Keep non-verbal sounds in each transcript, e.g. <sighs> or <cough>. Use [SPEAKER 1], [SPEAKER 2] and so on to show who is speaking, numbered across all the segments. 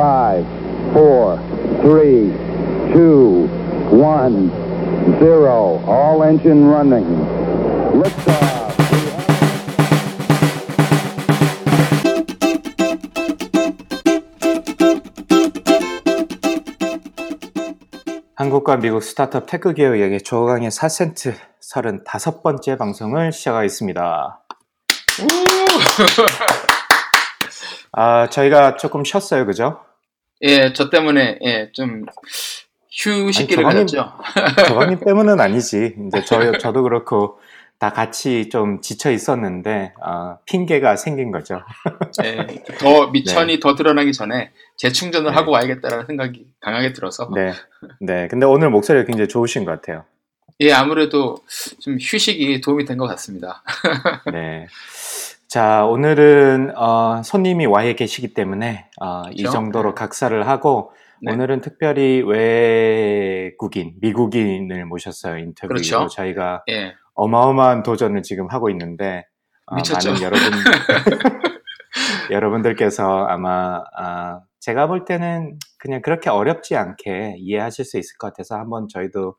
[SPEAKER 1] Five, four, three, two, one, zero. All engine running. Liftoff.
[SPEAKER 2] 한국과 미국 스타트업 테크 기업에게 조강의 4센트 35번째 방송을 시작하겠습니다. 아, 저희가 조금 쉬었어요, 그죠?
[SPEAKER 3] 예, 저 때문에 예, 좀 휴식기를
[SPEAKER 2] 아니,
[SPEAKER 3] 가졌죠.
[SPEAKER 2] 조강님 <laughs> 때문은 아니지. 이제 저, 저도 그렇고 다 같이 좀 지쳐 있었는데 아, 핑계가 생긴 거죠.
[SPEAKER 3] 예, 더 미천이 더 드러나기 전에 재충전을
[SPEAKER 2] 네.
[SPEAKER 3] 하고 와야겠다라는 생각이 강하게 들어서
[SPEAKER 2] 네, 네. 근데 오늘 목소리가 굉장히 좋으신 것 같아요.
[SPEAKER 3] 예, 아무래도 좀 휴식이 도움이 된 것 같습니다.
[SPEAKER 2] 네. 자, 오늘은 어, 손님이 와 계시기 때문에 어, 이
[SPEAKER 3] 그렇죠.
[SPEAKER 2] 정도로 각사를 하고
[SPEAKER 3] 네.
[SPEAKER 2] 오늘은 특별히 외국인, 미국인을 모셨어요. 인터뷰로
[SPEAKER 3] 그렇죠.
[SPEAKER 2] 저희가
[SPEAKER 3] 예,
[SPEAKER 2] 어마어마한 도전을 지금 하고 있는데 어. 많은 여러분 <laughs> <laughs> 여러분들께서 아마 아, 제가 볼 때는 그냥 그렇게 어렵지 않게 이해하실 수 있을 것 같아서 한번 저희도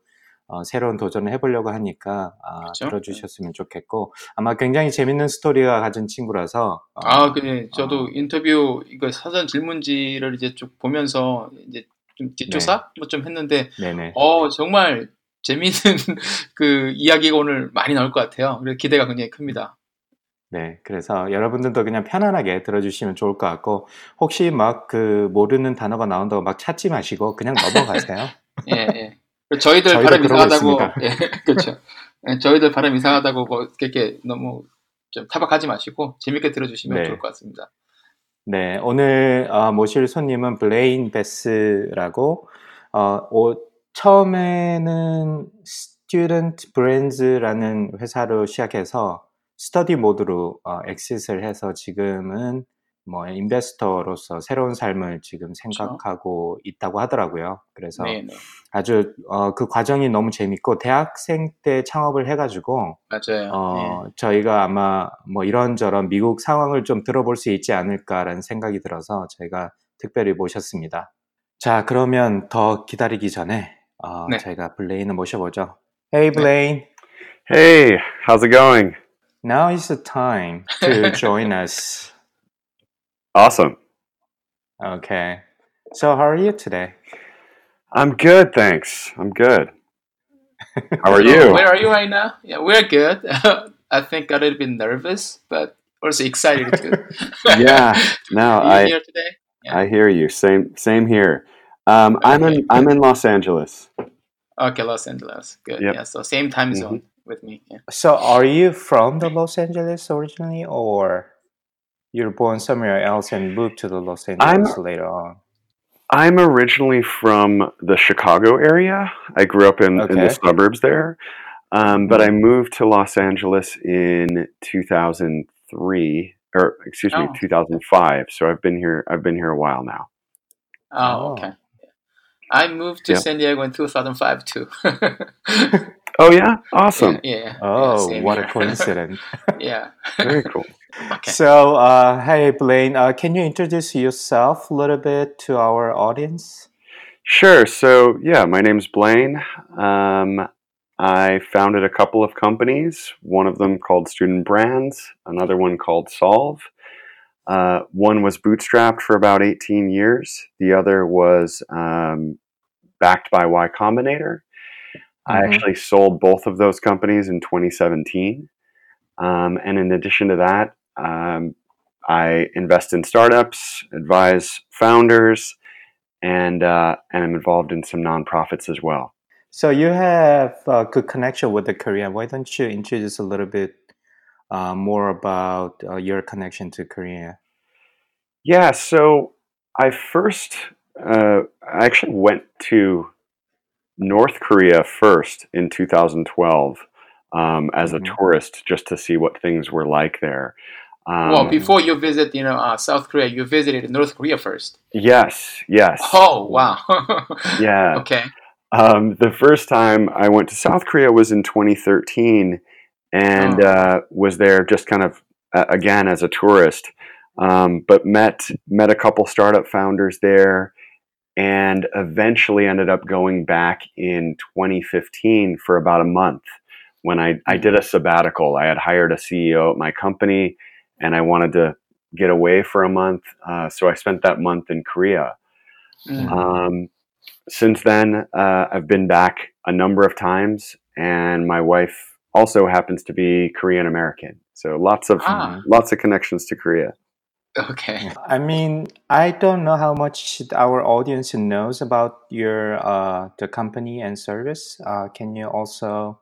[SPEAKER 2] 어, 새로운 도전을 해보려고 하니까 아,
[SPEAKER 3] 그렇죠.
[SPEAKER 2] 들어주셨으면 좋겠고 아마 굉장히 재밌는 스토리가 가진 친구라서 어,
[SPEAKER 3] 아, 그 저도
[SPEAKER 2] 어.
[SPEAKER 3] 인터뷰 이거 사전 질문지를 이제 쭉 보면서 이제 좀 뒷조사 뭐좀 했는데
[SPEAKER 2] 네네
[SPEAKER 3] 어 정말 재미있는 <laughs> 그 이야기가 오늘 많이 나올 것 같아요. 그래서 기대가 굉장히 큽니다.
[SPEAKER 2] 네 그래서 여러분들도 그냥 편안하게 들어주시면 좋을 것 같고 혹시 막 그 모르는 단어가 나온다고 막 찾지 마시고 그냥 넘어가세요. <laughs>
[SPEAKER 3] 예, 예. 저희들 발음 이상하다고. <laughs> 예, 그렇죠. 예, 저희들 발음 이상하다고 뭐 이렇게 너무 좀 타박하지 마시고 재밌게 들어주시면
[SPEAKER 2] 네.
[SPEAKER 3] 좋을 것 같습니다.
[SPEAKER 2] 네, 오늘 어, 모실 손님은 블레인 베스라고 어, 오- 처음에는 스튜던트 브랜드라는 회사로 시작해서 스터디 모드로 어, 엑싯을 해서 지금은 뭐 인베스터로서 새로운 삶을 지금 생각하고 있다고 하더라고요. 그래서
[SPEAKER 3] 네, 네,
[SPEAKER 2] 아주 어, 그 과정이 너무 재밌고 대학생 때 창업을 해가지고
[SPEAKER 3] 맞아요.
[SPEAKER 2] 어, 저희가 아마 뭐 이런저런 미국 상황을 좀 들어볼 수 있지 않을까라는 생각이 들어서 저희가 특별히 모셨습니다. 자, 그러면 더 기다리기 전에 어,
[SPEAKER 3] 네.
[SPEAKER 2] 저희가 블레인을 모셔보죠. Hey, Blaine.
[SPEAKER 4] Hey, how's it going?
[SPEAKER 2] Now is the time to <laughs> join us.
[SPEAKER 4] Awesome.
[SPEAKER 2] Okay. So, how are you today?
[SPEAKER 4] I'm good, thanks. I'm good. <laughs> How are
[SPEAKER 3] So,
[SPEAKER 4] you?
[SPEAKER 3] Where are you right now? Yeah, we're good. <laughs> I think a little bit nervous, but also excited too. <laughs>
[SPEAKER 4] Yeah, no,
[SPEAKER 3] Are you
[SPEAKER 4] I
[SPEAKER 3] here today?
[SPEAKER 4] I hear you. Same same here. Um, I'm in I'm in Los Angeles.
[SPEAKER 3] Okay, Los Angeles. Good.
[SPEAKER 4] Yep.
[SPEAKER 3] Yeah, so same time
[SPEAKER 4] Mhm.
[SPEAKER 3] zone with me. Yeah.
[SPEAKER 2] So, are you from the Los Angeles originally, or you're born somewhere else and moved to the Los Angeles later on?
[SPEAKER 4] I'm originally from the Chicago area. I grew up in, in the suburbs there, um, but I moved to Los Angeles in 2003, or excuse me,
[SPEAKER 3] Oh.
[SPEAKER 4] 2005. So I've been here. I've been here a while now.
[SPEAKER 3] Oh,
[SPEAKER 2] Oh.
[SPEAKER 3] okay. I moved to
[SPEAKER 4] Yep.
[SPEAKER 3] San Diego in 2005 too. <laughs> <laughs>
[SPEAKER 4] Oh yeah, awesome.
[SPEAKER 3] Yeah, yeah.
[SPEAKER 2] Oh,
[SPEAKER 3] same
[SPEAKER 2] what a <laughs> coincidence.
[SPEAKER 3] yeah.
[SPEAKER 4] Very cool. <laughs>
[SPEAKER 3] Okay.
[SPEAKER 2] So, uh, hey, Blaine, uh, can you introduce yourself a little bit to our audience?
[SPEAKER 4] Sure. So, yeah, my name's Blaine. Um, I founded a couple of companies, one of them called Student Brands, another one called Solve. Uh, one was bootstrapped for about 18 years, the other was um, backed by Y Combinator. I
[SPEAKER 2] Mhm.
[SPEAKER 4] actually sold both of those companies in 2017. Um, and in addition to that, um, I invest in startups, advise founders, and uh, and I'm involved in some nonprofits as well.
[SPEAKER 2] So, you have a good connection with the Korea. Why don't you introduce a little bit uh, more about uh, your connection to Korea?
[SPEAKER 4] Yeah, so I first uh, I actually went to North Korea first in 2012 um, as a
[SPEAKER 2] Mhm.
[SPEAKER 4] tourist just to see what things were like there. Um,
[SPEAKER 3] well, before you visit, you know, uh, South Korea, you visited North Korea first.
[SPEAKER 4] yes, yes,
[SPEAKER 3] Oh, wow. <laughs>
[SPEAKER 4] yeah.
[SPEAKER 3] okay.
[SPEAKER 4] Um, the first time I went to South Korea was in 2013, and
[SPEAKER 3] Oh.
[SPEAKER 4] uh, was there just kind of uh, again as a tourist. um, but met met a couple startup founders there, and eventually ended up going back in 2015 for about a month when I, I did a sabbatical. I had hired a CEO at my company, and I wanted to get away for a month, uh, so I spent that month in Korea.
[SPEAKER 3] Mm.
[SPEAKER 4] Um, since then, uh, I've been back a number of times, and my wife also happens to be Korean American. So lots of
[SPEAKER 3] Ah.
[SPEAKER 4] lots of connections to Korea.
[SPEAKER 3] Okay.
[SPEAKER 2] I mean, I don't know how much our audience knows about your uh, the company and service. Uh, can you also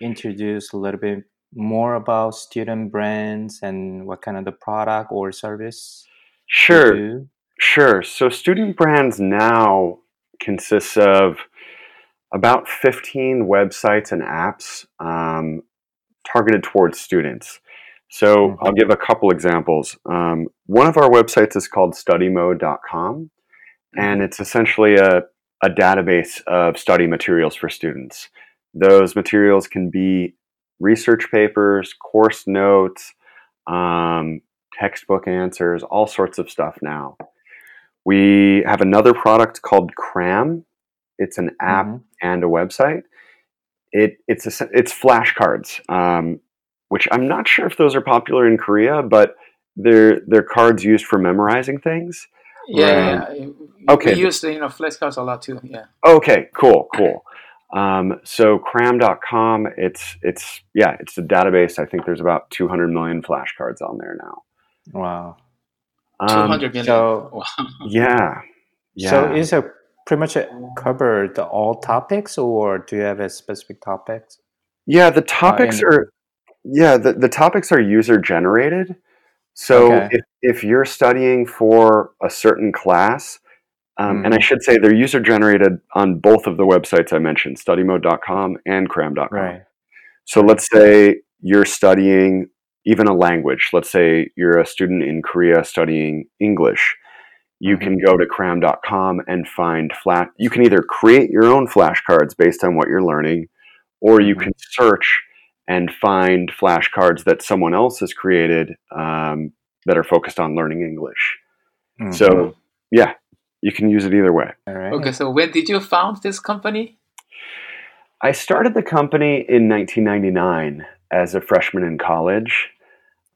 [SPEAKER 2] introduce a little bit more about student brands and what kind of the product or service
[SPEAKER 4] Sure, sure. So student brands now consists of about 15 websites and apps um, targeted towards students. So
[SPEAKER 2] Mhm.
[SPEAKER 4] I'll give a couple examples. Um, one of our websites is called studymode.com, and it's essentially a, a database of study materials for students. Those materials can be research papers, course notes, um, textbook answers, all sorts of stuff now. We have another product called Cram. It's an app
[SPEAKER 2] Mhm.
[SPEAKER 4] and a website. It it's a, it's flashcards, um, which I'm not sure if those are popular in Korea, but they're they're cards used for memorizing things.
[SPEAKER 3] Yeah,
[SPEAKER 2] Right.
[SPEAKER 3] yeah.
[SPEAKER 4] Okay.
[SPEAKER 3] We use you know flashcards a lot too. Yeah.
[SPEAKER 4] Okay, cool, cool. Um, so cram.com, it's it's yeah, it's a database. I think there's about 200 million flashcards on there now.
[SPEAKER 2] Wow.
[SPEAKER 3] Two
[SPEAKER 4] Um,
[SPEAKER 3] hundred million.
[SPEAKER 2] so- <laughs>
[SPEAKER 3] Wow.
[SPEAKER 4] yeah, yeah.
[SPEAKER 2] So is it pretty much cover the all topics, or do you have a specific topics?
[SPEAKER 4] Yeah, the topics
[SPEAKER 2] and-
[SPEAKER 4] are yeah, the, the topics are user generated. So
[SPEAKER 2] Okay.
[SPEAKER 4] if, if you're studying for a certain class, um, and I
[SPEAKER 2] Mhm.
[SPEAKER 4] should say they're user generated on both of the websites I mentioned, studymode.com and cram.com.
[SPEAKER 2] Right.
[SPEAKER 4] So let's say you're studying even a language. Let's say you're a student in Korea studying English. You can go to cram.com and find flat. You can either create your own flashcards based on what you're learning, or you
[SPEAKER 2] Mhm.
[SPEAKER 4] can search and find flashcards that someone else has created um, that are focused on learning English.
[SPEAKER 2] Mhm.
[SPEAKER 4] So, yeah, you can use it either way.
[SPEAKER 2] all right.
[SPEAKER 3] Okay. So when did you found this company?
[SPEAKER 4] I started the company in 1999 as a freshman in college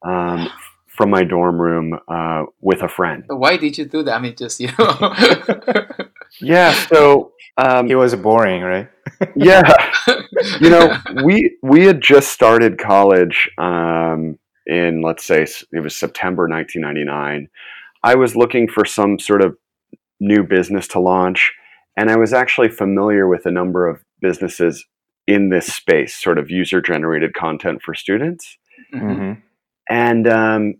[SPEAKER 4] um, <sighs> from my dorm room uh, with a friend.
[SPEAKER 3] Why did you do that? I mean, just you know. <laughs>
[SPEAKER 4] Yeah, so um,
[SPEAKER 2] It was boring, right? <laughs>
[SPEAKER 4] yeah, you know, we we had just started college um, in let's say it was September 1999. I was looking for some sort of new business to launch, and I was actually familiar with a number of businesses in this space, sort of user generated content for students.
[SPEAKER 3] Mhm.
[SPEAKER 2] hmm
[SPEAKER 4] and um,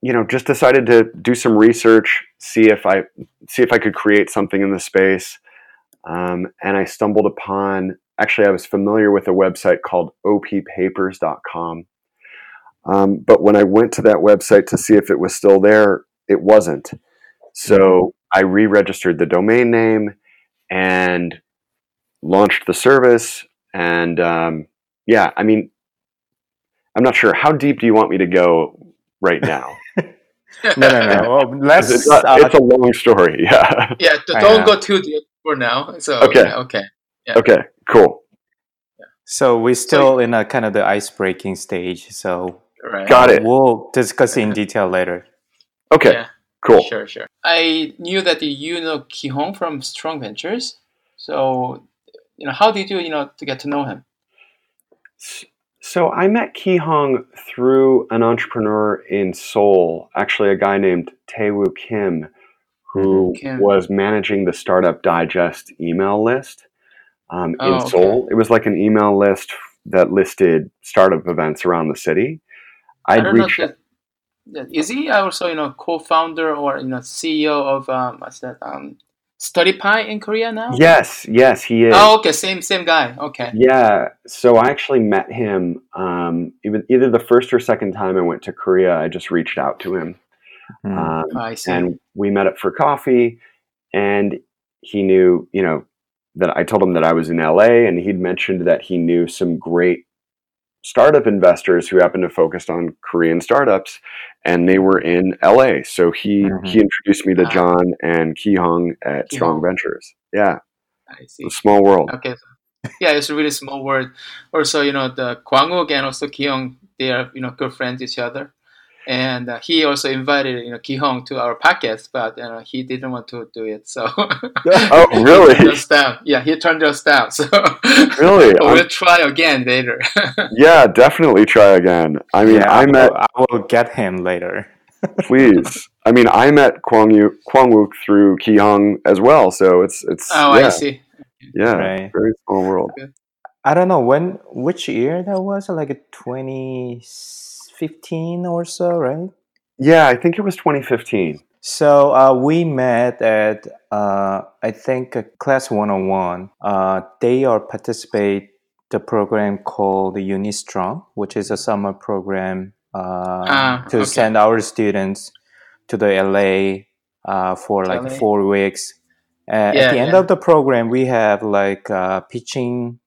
[SPEAKER 4] you know just decided to do some research see if i see if i could create something in the space. Um, and i stumbled upon actually i was familiar with a website called oppapers.com um, but when i went to that website to see if it was still there it wasn't. So i re-registered the domain name and launched the service. And um, yeah i mean i'm not sure. How deep do you want me to go right now
[SPEAKER 2] No, no, no. <laughs> Well, let's.
[SPEAKER 4] it's, not-
[SPEAKER 2] uh,
[SPEAKER 4] it's a long story. <laughs> Yeah.
[SPEAKER 3] Yeah. Don't go too deep for now. So
[SPEAKER 4] Okay.
[SPEAKER 3] yeah, okay.
[SPEAKER 4] Okay. Cool.
[SPEAKER 2] so we're still in a kind of the ice breaking stage. So
[SPEAKER 3] Right.
[SPEAKER 4] Got it.
[SPEAKER 2] we'll discuss in <laughs> detail later.
[SPEAKER 4] Okay.
[SPEAKER 3] Yeah.
[SPEAKER 4] Cool.
[SPEAKER 3] Sure, sure. I knew that you know Ki Hong from Strong Ventures. So, you know, how did you, you know, to get to know him?
[SPEAKER 4] So I met Ki Hong through an entrepreneur in Seoul, actually a guy named Taewoo Kim, who
[SPEAKER 3] Kim.
[SPEAKER 4] was managing the Startup Digest email list um,
[SPEAKER 3] Oh,
[SPEAKER 4] in
[SPEAKER 3] okay.
[SPEAKER 4] Seoul. It was like an email list that listed startup events around the city.
[SPEAKER 3] I
[SPEAKER 4] I'd
[SPEAKER 3] don't know.
[SPEAKER 4] reached
[SPEAKER 3] That, that, is he also, you know, co-founder or you know CEO of um, what's that? Um, StudyPie in Korea now?
[SPEAKER 4] Yes, yes, he is.
[SPEAKER 3] Oh, okay. Same, same guy. Okay.
[SPEAKER 4] Yeah, so I actually met him um, even either the first or second time I went to Korea. I just reached out to him,
[SPEAKER 2] Hmm.
[SPEAKER 4] um,
[SPEAKER 3] Oh, I see.
[SPEAKER 4] and we met up for coffee. And he knew, you know, that I told him that I was in LA, and he'd mentioned that he knew some great startup investors who happened to focus on Korean startups, and they were in LA. So he
[SPEAKER 2] Mhm.
[SPEAKER 4] he introduced me to. John and Ki Hong at Strong. Ventures. Yeah,
[SPEAKER 3] I see.
[SPEAKER 4] a small world.
[SPEAKER 3] Okay. Yeah, it's a really small world. Also, you know, the Kwanguk and also Ki-hong, they are, you know, good friends each other. And uh, he also invited, you know, Ki-hong to our podcast, but you know, he didn't want to do it. So <laughs>
[SPEAKER 4] Oh, really?
[SPEAKER 3] he us down. Yeah, he turned us down. So
[SPEAKER 4] Really? <laughs>
[SPEAKER 3] but
[SPEAKER 4] I'm-
[SPEAKER 3] we'll try again later. <laughs>
[SPEAKER 4] yeah, definitely try again. I mean,
[SPEAKER 2] yeah,
[SPEAKER 4] I met
[SPEAKER 2] will, I will get him later.
[SPEAKER 4] please. I mean, I met Kwang Yu Kwang Wook through Ki Hong as well. So it's it's
[SPEAKER 3] oh,
[SPEAKER 4] yeah,
[SPEAKER 3] I see.
[SPEAKER 4] yeah,
[SPEAKER 2] Right.
[SPEAKER 4] very small world.
[SPEAKER 2] I don't know when which year that was, like 2015 or so, right?
[SPEAKER 4] Yeah, I think it was 2015.
[SPEAKER 2] So uh, we met at uh, I think uh, class 101. Uh, they are participate the program called Unistrong, which is a summer program uh,
[SPEAKER 3] Ah,
[SPEAKER 2] to
[SPEAKER 3] okay.
[SPEAKER 2] send our students to the LA uh, for like
[SPEAKER 3] LA.
[SPEAKER 2] four weeks. Uh,
[SPEAKER 3] Yeah,
[SPEAKER 2] at the end
[SPEAKER 3] yeah.
[SPEAKER 2] of the program, we have like uh, pitching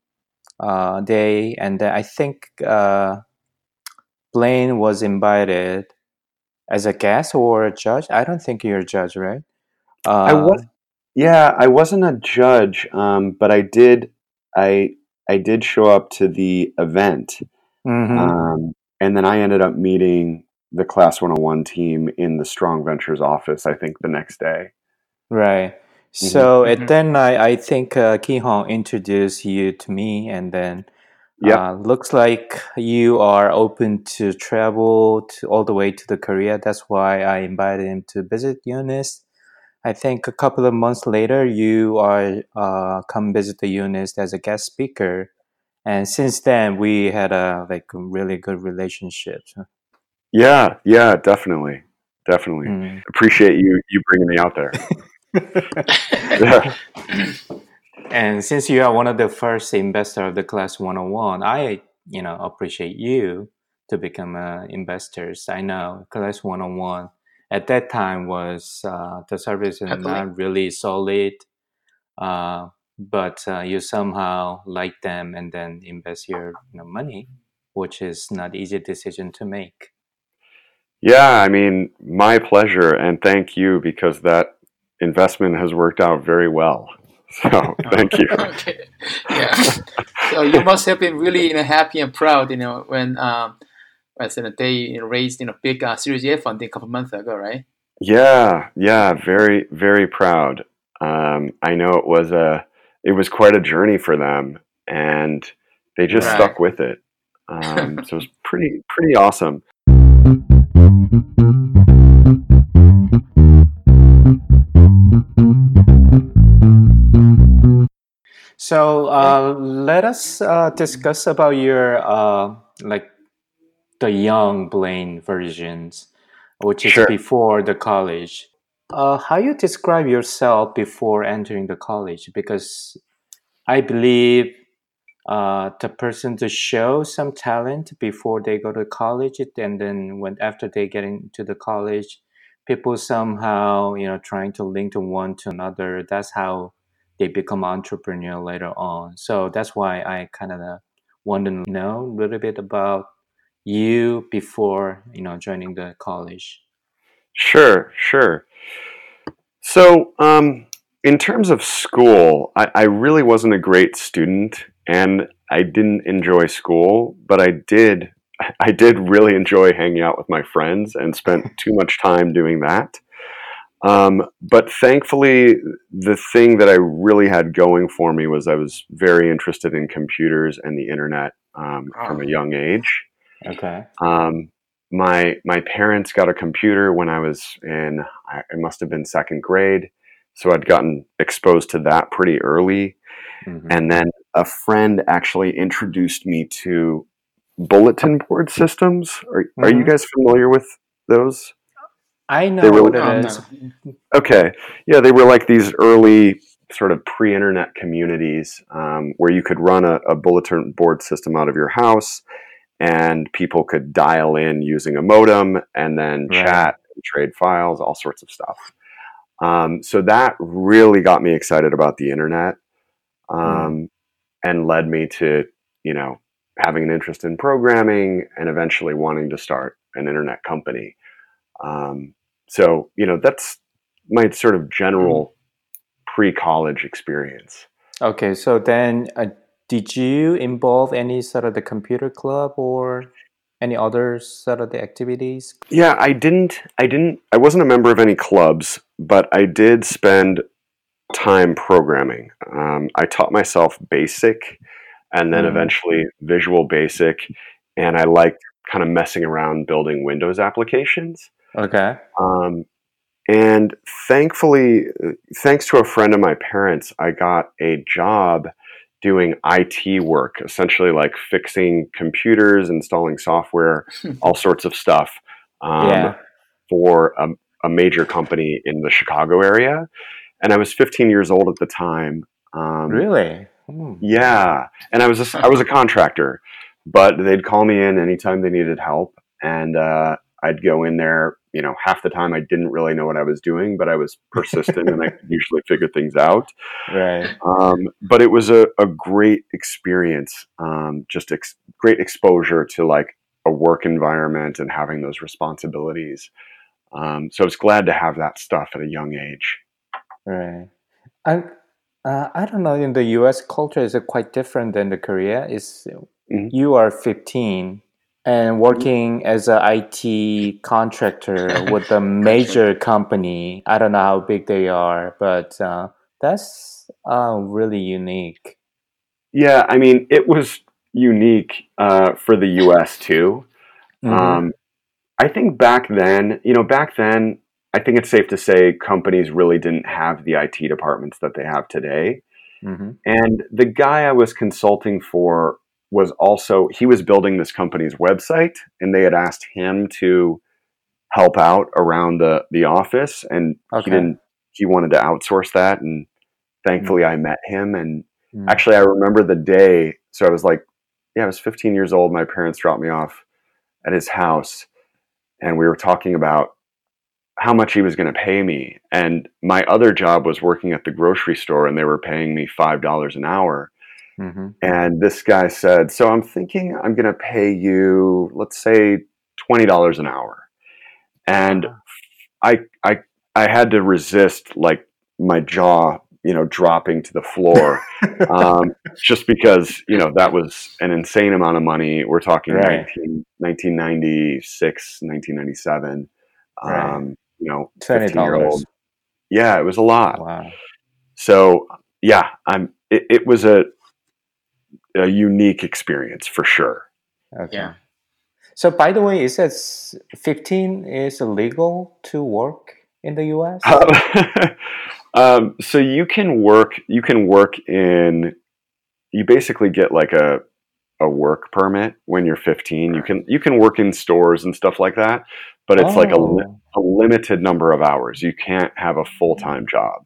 [SPEAKER 2] uh, day, and then I think uh, Blaine was invited as a guest or a judge. I don't think you're a judge, right? Uh,
[SPEAKER 4] I was yeah, I wasn't a judge, um, but I did I I did show up to the event,
[SPEAKER 2] mhm.
[SPEAKER 4] um, and then I ended up meeting the Class 101 team in the Strong Ventures office. I think the next day.
[SPEAKER 2] Right. So
[SPEAKER 3] Mhm.
[SPEAKER 2] at then I, I think uh, Ki Hong introduced you to me, and then
[SPEAKER 4] Yeah.
[SPEAKER 2] uh, looks like you are open to travel to all the way to the Korea. That's why I invited him to visit UNIST. I think a couple of months later, you are uh, come visit the UNIST as a guest speaker, and since then we had a like really good relationship.
[SPEAKER 4] Yeah, yeah, definitely, definitely.
[SPEAKER 2] Mm.
[SPEAKER 4] Appreciate you you bringing me out there. Yeah. <laughs> <laughs> <laughs>
[SPEAKER 2] And since you are one of the first investor of the class 101, I, you know, appreciate you to become uh, investors. I know class 101 at that time was uh, the service is not really solid, uh, but uh, you somehow like them and then invest your you know, money, which is not easy decision to make.
[SPEAKER 4] Yeah, I mean, my pleasure, and thank you because that investment has worked out very well. So <laughs> thank you. <laughs>
[SPEAKER 3] okay. Yeah. so you must have been really you know, happy and proud, you know, when um, when you know, they you know, raised you know big uh, Series A funding a couple months ago, right?
[SPEAKER 4] Yeah, yeah, very, very proud. Um, I know it was a, it was quite a journey for them, and they just
[SPEAKER 3] Right.
[SPEAKER 4] stuck with it. Um, so it was pretty, pretty awesome.
[SPEAKER 2] So uh, let us uh, discuss about your uh, like the young Blaine versions, which is
[SPEAKER 4] Sure.
[SPEAKER 2] before the college. Uh, how you describe yourself before entering the college? Because I believe uh, the person to show some talent before they go to college, and then when after they get into the college, people somehow you know trying to link to one to another. That's how they become entrepreneur later on. So that's why I kind of want to know a little bit about you before you know joining the college.
[SPEAKER 4] Sure, sure. So, um, in terms of school, I, I really wasn't a great student, and I didn't enjoy school, but I did. <laughs> I did really enjoy hanging out with my friends and spent too much time doing that. Um, but thankfully, the thing that I really had going for me was I was very interested in computers and the internet um, from a young age.
[SPEAKER 2] Okay.
[SPEAKER 4] Um, my my parents got a computer when I was in I, must have been second grade, so I'd gotten exposed to that pretty early.
[SPEAKER 2] Mhm.
[SPEAKER 4] And then a friend actually introduced me to bulletin board systems. Are are you
[SPEAKER 2] Mhm.
[SPEAKER 4] guys familiar with those?
[SPEAKER 2] I know
[SPEAKER 4] were-
[SPEAKER 2] what it
[SPEAKER 3] Oh,
[SPEAKER 2] is.
[SPEAKER 4] Okay, yeah, they were like these early sort of pre-internet communities um, where you could run a, a bulletin board system out of your house, and people could dial in using a modem and then
[SPEAKER 2] Right.
[SPEAKER 4] chat and trade files, all sorts of stuff. Um, so that really got me excited about the internet, um, and led me to you know having an interest in programming and eventually wanting to start an internet company. Um, so, you know, that's my sort of general pre college experience.
[SPEAKER 2] Okay, so then uh, did you involve any sort of the computer club or any other sort of the activities?
[SPEAKER 4] Yeah, I didn't. I didn't. I wasn't a member of any clubs, but I did spend time programming. Um, I taught myself Basic, and then
[SPEAKER 2] Mm.
[SPEAKER 4] eventually Visual Basic, and I liked kind of messing around building Windows applications.
[SPEAKER 2] Okay.
[SPEAKER 4] Um, and thankfully, thanks to a friend of my parents, I got a job doing IT work, essentially like fixing computers, installing software, <laughs> all sorts of stuff um,
[SPEAKER 2] Yeah.
[SPEAKER 4] for a, a major company in the Chicago area. And I was 15 years old at the time. Um,
[SPEAKER 2] Really? Hmm.
[SPEAKER 4] yeah, and I was a, I was a <laughs> contractor, but they'd call me in anytime they needed help, and uh, I'd go in there. You know, half the time I didn't really know what I was doing, but I was persistent and I <laughs> could usually figure things out.
[SPEAKER 2] Right.
[SPEAKER 4] Um, but it was a, a great experience, um, just ex- great exposure to like a work environment and having those responsibilities. Um, so I was glad to have that stuff at a young age.
[SPEAKER 2] Right. I uh, I don't know. In the U.S., culture is it quite different than the Korea. Is
[SPEAKER 4] Mhm.
[SPEAKER 2] you are 15 and working as a IT contractor with a <laughs> major company. I don't know how big they are, but uh, that's uh, really unique.
[SPEAKER 4] Yeah, I mean, it was unique uh, for the U.S. too.
[SPEAKER 2] Mhm.
[SPEAKER 4] Um, I think back then, you know, back then, I think it's safe to say companies really didn't have the IT departments that they have today.
[SPEAKER 2] Mhm.
[SPEAKER 4] And the guy I was consulting for was also, he was building this company's website, and they had asked him to help out around the, the office. And
[SPEAKER 2] Okay.
[SPEAKER 4] he didn't, he wanted to outsource that. And thankfully, I met him. And
[SPEAKER 2] Mm.
[SPEAKER 4] actually, I remember the day. So I was like, yeah, I was 15 years old. My parents dropped me off at his house, and we were talking about how much he was going to pay me. And my other job was working at the grocery store, and they were paying me $5 an hour.
[SPEAKER 2] Mhm.
[SPEAKER 4] And this guy said, So I'm thinking I'm going to pay you, let's say, $20 an hour. And I, I, I had to resist like my jaw, you know, dropping to the floor <laughs> um, just because, you know, that was an insane amount of money. We're talking
[SPEAKER 2] Right.
[SPEAKER 4] 19, 1996, 1997.
[SPEAKER 2] Right.
[SPEAKER 4] Um, you know,
[SPEAKER 2] Twenty
[SPEAKER 4] 15 year old. Yeah, it was a lot.
[SPEAKER 2] Wow.
[SPEAKER 4] So yeah, I'm. It, it was a a unique experience for sure.
[SPEAKER 2] Okay.
[SPEAKER 3] Yeah.
[SPEAKER 2] So, by the way, it says 15 is illegal to work in the U.S. <laughs>
[SPEAKER 4] um, so you can work. You can work in. You basically get like a a work permit when you're 15. You can you can work in stores and stuff like that, but it's like a, li-
[SPEAKER 2] Oh,
[SPEAKER 4] a limited number of hours. You can't have a full time job.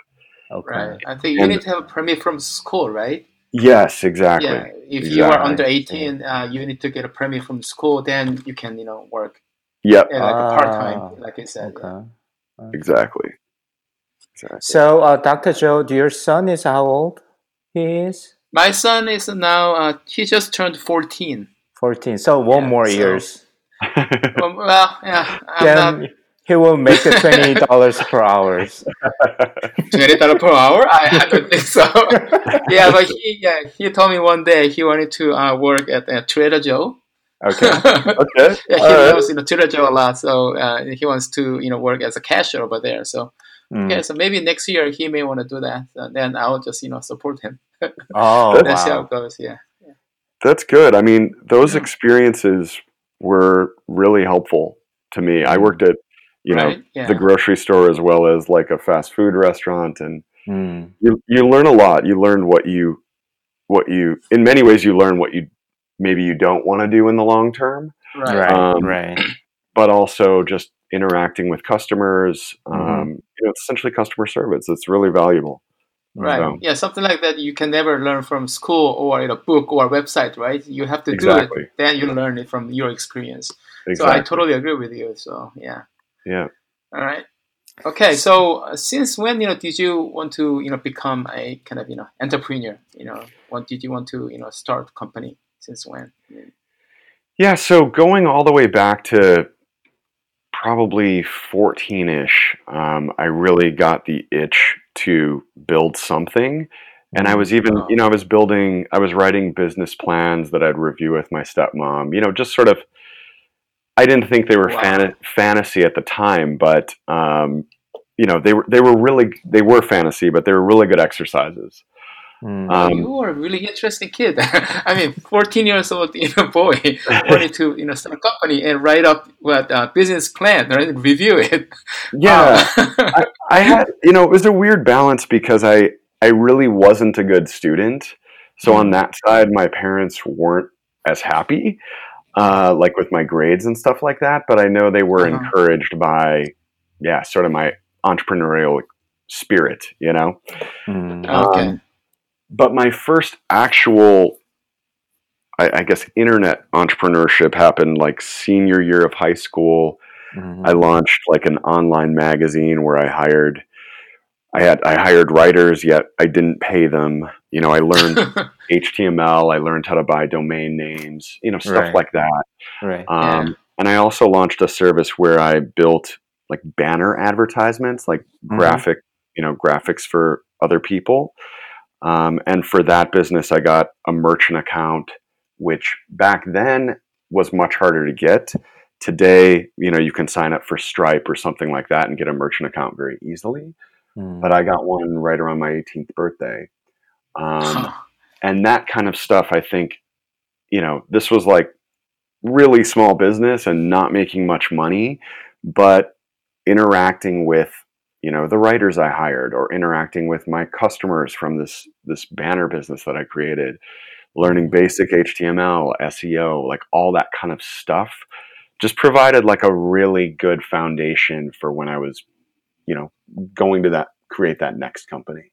[SPEAKER 2] okay.
[SPEAKER 3] Right. I think you
[SPEAKER 4] And-
[SPEAKER 3] need to have a permit from school, right?
[SPEAKER 4] Yes, exactly.
[SPEAKER 3] Yeah. If you are under 18, uh, you need to get a permit from school. Then you can, you know, work
[SPEAKER 4] Yep,
[SPEAKER 3] yeah, like a part
[SPEAKER 2] Ah,
[SPEAKER 3] time, like I said.
[SPEAKER 2] Okay.
[SPEAKER 4] exactly. Exactly.
[SPEAKER 2] So, uh, Dr. Joe, do your son is how old he is?
[SPEAKER 3] My son is now uh, he just turned 14.
[SPEAKER 2] 14. So, one
[SPEAKER 3] Yeah,
[SPEAKER 2] more
[SPEAKER 3] so-
[SPEAKER 2] years. <laughs>
[SPEAKER 3] Um, well, yeah, I'm
[SPEAKER 2] Then
[SPEAKER 3] not
[SPEAKER 2] he will make the $20 per hour.
[SPEAKER 3] twenty dollar per hour. I, I don't think so. <laughs> yeah, but he yeah he told me one day he wanted to uh, work at uh, Trader Joe.
[SPEAKER 2] Okay. <laughs>
[SPEAKER 4] okay.
[SPEAKER 3] yeah, he
[SPEAKER 4] All right.
[SPEAKER 3] loves you know Trader Joe a lot, so uh, he wants to you know work as a cashier over there. So
[SPEAKER 2] Mm.
[SPEAKER 3] yeah, so maybe next year he may want to do that. And then I'll just you know support him.
[SPEAKER 2] Oh, <laughs>
[SPEAKER 3] Let's see how it goes. Yeah.
[SPEAKER 4] That's good. I mean, those
[SPEAKER 3] Yeah.
[SPEAKER 4] experiences were really helpful to me. I worked at, you know,
[SPEAKER 3] right. Yeah.
[SPEAKER 4] the grocery store as well as like a fast food restaurant, and
[SPEAKER 2] Mm.
[SPEAKER 4] you you learn a lot. You learn what you what you in many ways you learn what you maybe you don't want to do in the long term,
[SPEAKER 3] right.
[SPEAKER 2] Right,
[SPEAKER 4] Um,
[SPEAKER 2] right. <clears throat>
[SPEAKER 4] but also just interacting with customers.
[SPEAKER 2] Mhm.
[SPEAKER 4] Um, you know, it's essentially customer service. It's really valuable.
[SPEAKER 3] Right.
[SPEAKER 4] So-
[SPEAKER 3] Yeah, something like that you can never learn from school or in a book or a website, right? You have to
[SPEAKER 4] Exactly.
[SPEAKER 3] do it, then you learn it from your experience. So I totally agree with you. So yeah.
[SPEAKER 4] Yeah.
[SPEAKER 3] All right. Okay. So uh, since when you know did you want to you know become a kind of you know entrepreneur? You know, when did you want to you know start a company? since when?
[SPEAKER 4] Yeah, so going all the way back to probably 14 ish, um, I really got the itch to build something. And I was even, you know, I was building, I was writing business plans that I'd review with my stepmom, you know, just sort of, I didn't think they were
[SPEAKER 3] Wow.
[SPEAKER 4] fan- fantasy at the time, but, um, you know, they were, they were really, they were fantasy, but they were really good exercises.
[SPEAKER 2] Mm.
[SPEAKER 4] Um,
[SPEAKER 3] you are a really interesting kid. <laughs> I mean, 14 years old, <laughs> you know, boy <laughs> wanted to, you know, start a company and write up what uh, business plan, right? And review it.
[SPEAKER 4] yeah.
[SPEAKER 3] Wow.
[SPEAKER 4] I had, you know, it was a weird balance because I, I really wasn't a good student. So on that side, my parents weren't as happy, uh, like with my grades and stuff like that. But I know they were
[SPEAKER 3] Uh-huh.
[SPEAKER 4] encouraged by, yeah, sort of my entrepreneurial spirit, you know.
[SPEAKER 2] Mm.
[SPEAKER 3] okay.
[SPEAKER 4] Um, but my first actual, I, I guess, internet entrepreneurship happened like senior year of high school.
[SPEAKER 2] Mhm.
[SPEAKER 4] I launched like an online magazine where I hired I had I hired writers yet I didn't pay them. You know, I learned <laughs> HTML, I learned how to buy domain names, you know, stuff
[SPEAKER 2] Right.
[SPEAKER 4] like that.
[SPEAKER 2] Right.
[SPEAKER 4] Um,
[SPEAKER 3] Yeah.
[SPEAKER 4] and I also launched a service where I built like banner advertisements, like
[SPEAKER 2] Mhm.
[SPEAKER 4] graphic, you know, graphics for other people. Um, and for that business, I got a merchant account, which back then was much harder to get. Today, you know, you can sign up for Stripe or something like that and get a merchant account very easily.
[SPEAKER 2] Mm.
[SPEAKER 4] But I got one right around my 18th birthday. Um, and that kind of stuff i think you know this was like really small business and not making much money but interacting with you know the writers i hired or interacting with my customers from this this banner business that i created learning basic html seo like all that kind of stuff just provided like a really good foundation for when i was you know going to that create that next company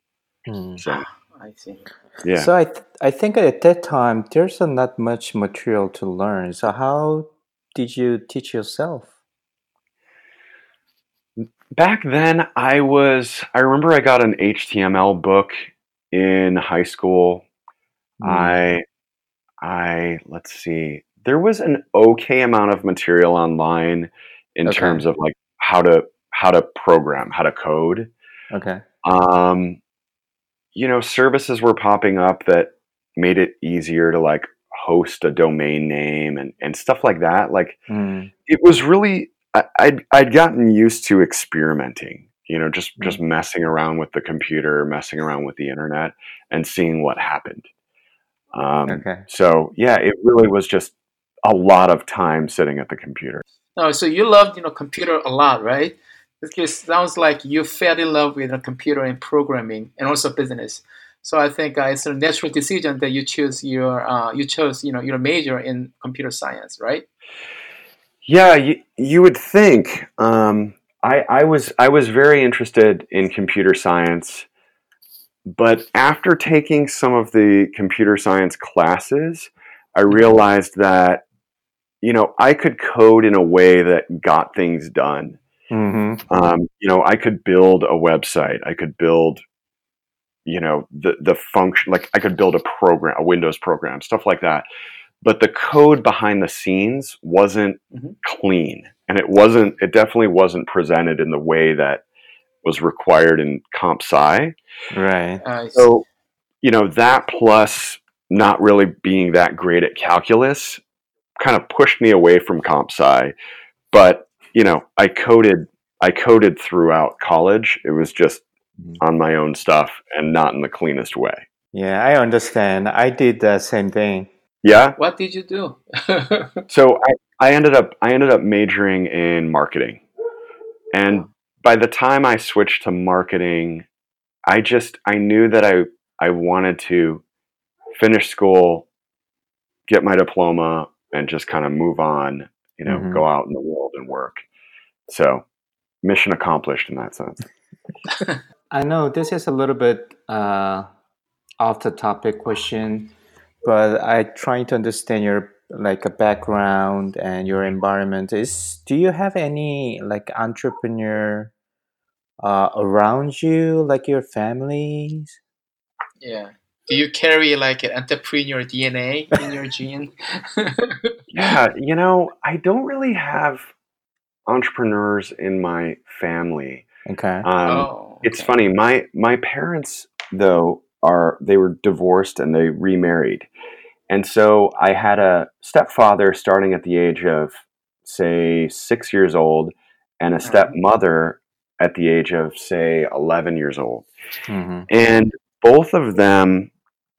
[SPEAKER 2] Mm.
[SPEAKER 4] so <sighs>
[SPEAKER 3] I see.
[SPEAKER 4] yeah
[SPEAKER 2] So I th- I think at that time there's not much material to learn. So how did you teach yourself?
[SPEAKER 4] back then i was i remember i got an html book in high school
[SPEAKER 2] Mm.
[SPEAKER 4] i i let's see there was an okay amount of material online in
[SPEAKER 2] Okay.
[SPEAKER 4] terms of like how to how to program how to code
[SPEAKER 2] Okay.
[SPEAKER 4] um you know services were popping up that made it easier to like host a domain name and and stuff like that like
[SPEAKER 2] Mm.
[SPEAKER 4] it was really I, I'd, I'd gotten used to experimenting you know just just messing around with the computer messing around with the internet and seeing what happened um,
[SPEAKER 2] Okay.
[SPEAKER 4] so yeah it really was just a lot of time sitting at the computer
[SPEAKER 3] Oh, so you loved, you know, computer a lot, right? It sounds like you fell in love with a computer and programming, and also business. So I think uh, it's a natural decision that you choose your, uh, you chose, you know, your major in computer science, right?
[SPEAKER 4] yeah you, you would think um, I, I was i was very interested in computer science but after taking some of the computer science classes i realized that you know i could code in a way that got things done
[SPEAKER 2] hmm
[SPEAKER 4] um, you know i could build a website. I could build you know the the function like i could build a program a windows program stuff like that. But the code behind the scenes wasn't
[SPEAKER 3] Mhm.
[SPEAKER 4] clean. And it wasn't it definitely wasn't presented in the way that was required in comp sci.
[SPEAKER 2] Right.
[SPEAKER 3] Uh,
[SPEAKER 4] so you know that plus not really being that great at calculus kind of pushed me away from comp sci. But you know i coded i coded throughout college it was just
[SPEAKER 2] Mhm.
[SPEAKER 4] on my own stuff and not in the cleanest way
[SPEAKER 2] Yeah, I understand. I did the same thing.
[SPEAKER 4] yeah
[SPEAKER 3] what did you do? <laughs>
[SPEAKER 4] so I, I ended up i ended up majoring in marketing and by the time i switched to marketing i just i knew that i i wanted to finish school get my diploma and just kind of move on you know
[SPEAKER 2] Mhm.
[SPEAKER 4] go out in the world and work so mission accomplished in that sense <laughs>
[SPEAKER 2] I know this is a little bit uh, off the topic question, but I trying to understand your like a background and your environment. Is do you have any like entrepreneur uh, around you, like your families?
[SPEAKER 3] yeah. Do you carry like an entrepreneur DNA in your gene? <laughs>
[SPEAKER 4] yeah, you know, I don't really have entrepreneurs in my family.
[SPEAKER 2] Okay.
[SPEAKER 4] Um,
[SPEAKER 3] oh,
[SPEAKER 4] It's funny. My my parents though are they were divorced and they remarried, and so I had a stepfather starting at the age of say six years old, and a
[SPEAKER 3] Mhm.
[SPEAKER 4] stepmother at the age of say eleven years old,
[SPEAKER 2] hmm
[SPEAKER 4] and both of them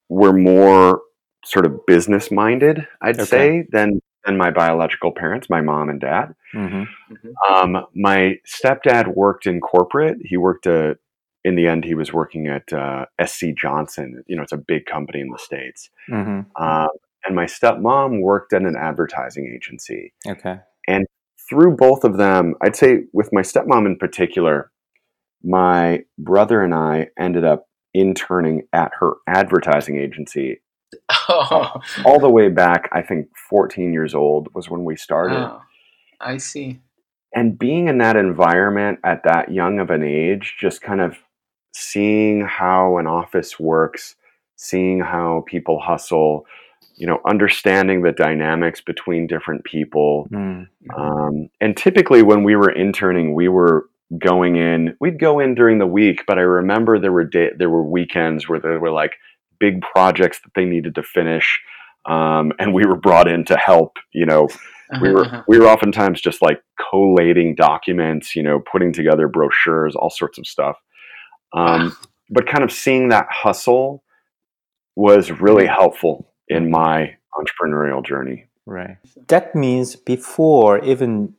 [SPEAKER 4] were more sort of business minded, I'd
[SPEAKER 2] Okay.
[SPEAKER 4] say, than than my biological parents, my mom and dad.
[SPEAKER 2] hmm
[SPEAKER 3] Mhm.
[SPEAKER 4] Um, my stepdad worked in corporate. He worked uh in the end, he was working at uh, SC Johnson. You know, it's a big company in the states.
[SPEAKER 2] hmm
[SPEAKER 4] Um, and my stepmom worked at an advertising agency.
[SPEAKER 2] Okay.
[SPEAKER 4] And through both of them, I'd say with my stepmom in particular, my brother and I ended up interning at her advertising agency
[SPEAKER 3] Oh, <laughs>
[SPEAKER 4] all the way back. I think 14 years old was when we started.
[SPEAKER 3] oh, I see.
[SPEAKER 4] and being in that environment at that young of an age just kind of seeing how an office works seeing how people hustle you know understanding the dynamics between different people
[SPEAKER 2] Mm.
[SPEAKER 4] um, and typically when we were interning we were going in. We'd go in during the week but i remember there were day, there were weekends where there were like big projects that they needed to finish um, and we were brought in to help you know. We were
[SPEAKER 3] uh-huh.
[SPEAKER 4] we were oftentimes just like collating documents you know putting together brochures all sorts of stuff. Um, but kind of seeing that hustle was really helpful in my entrepreneurial journey.
[SPEAKER 2] Right. That means before even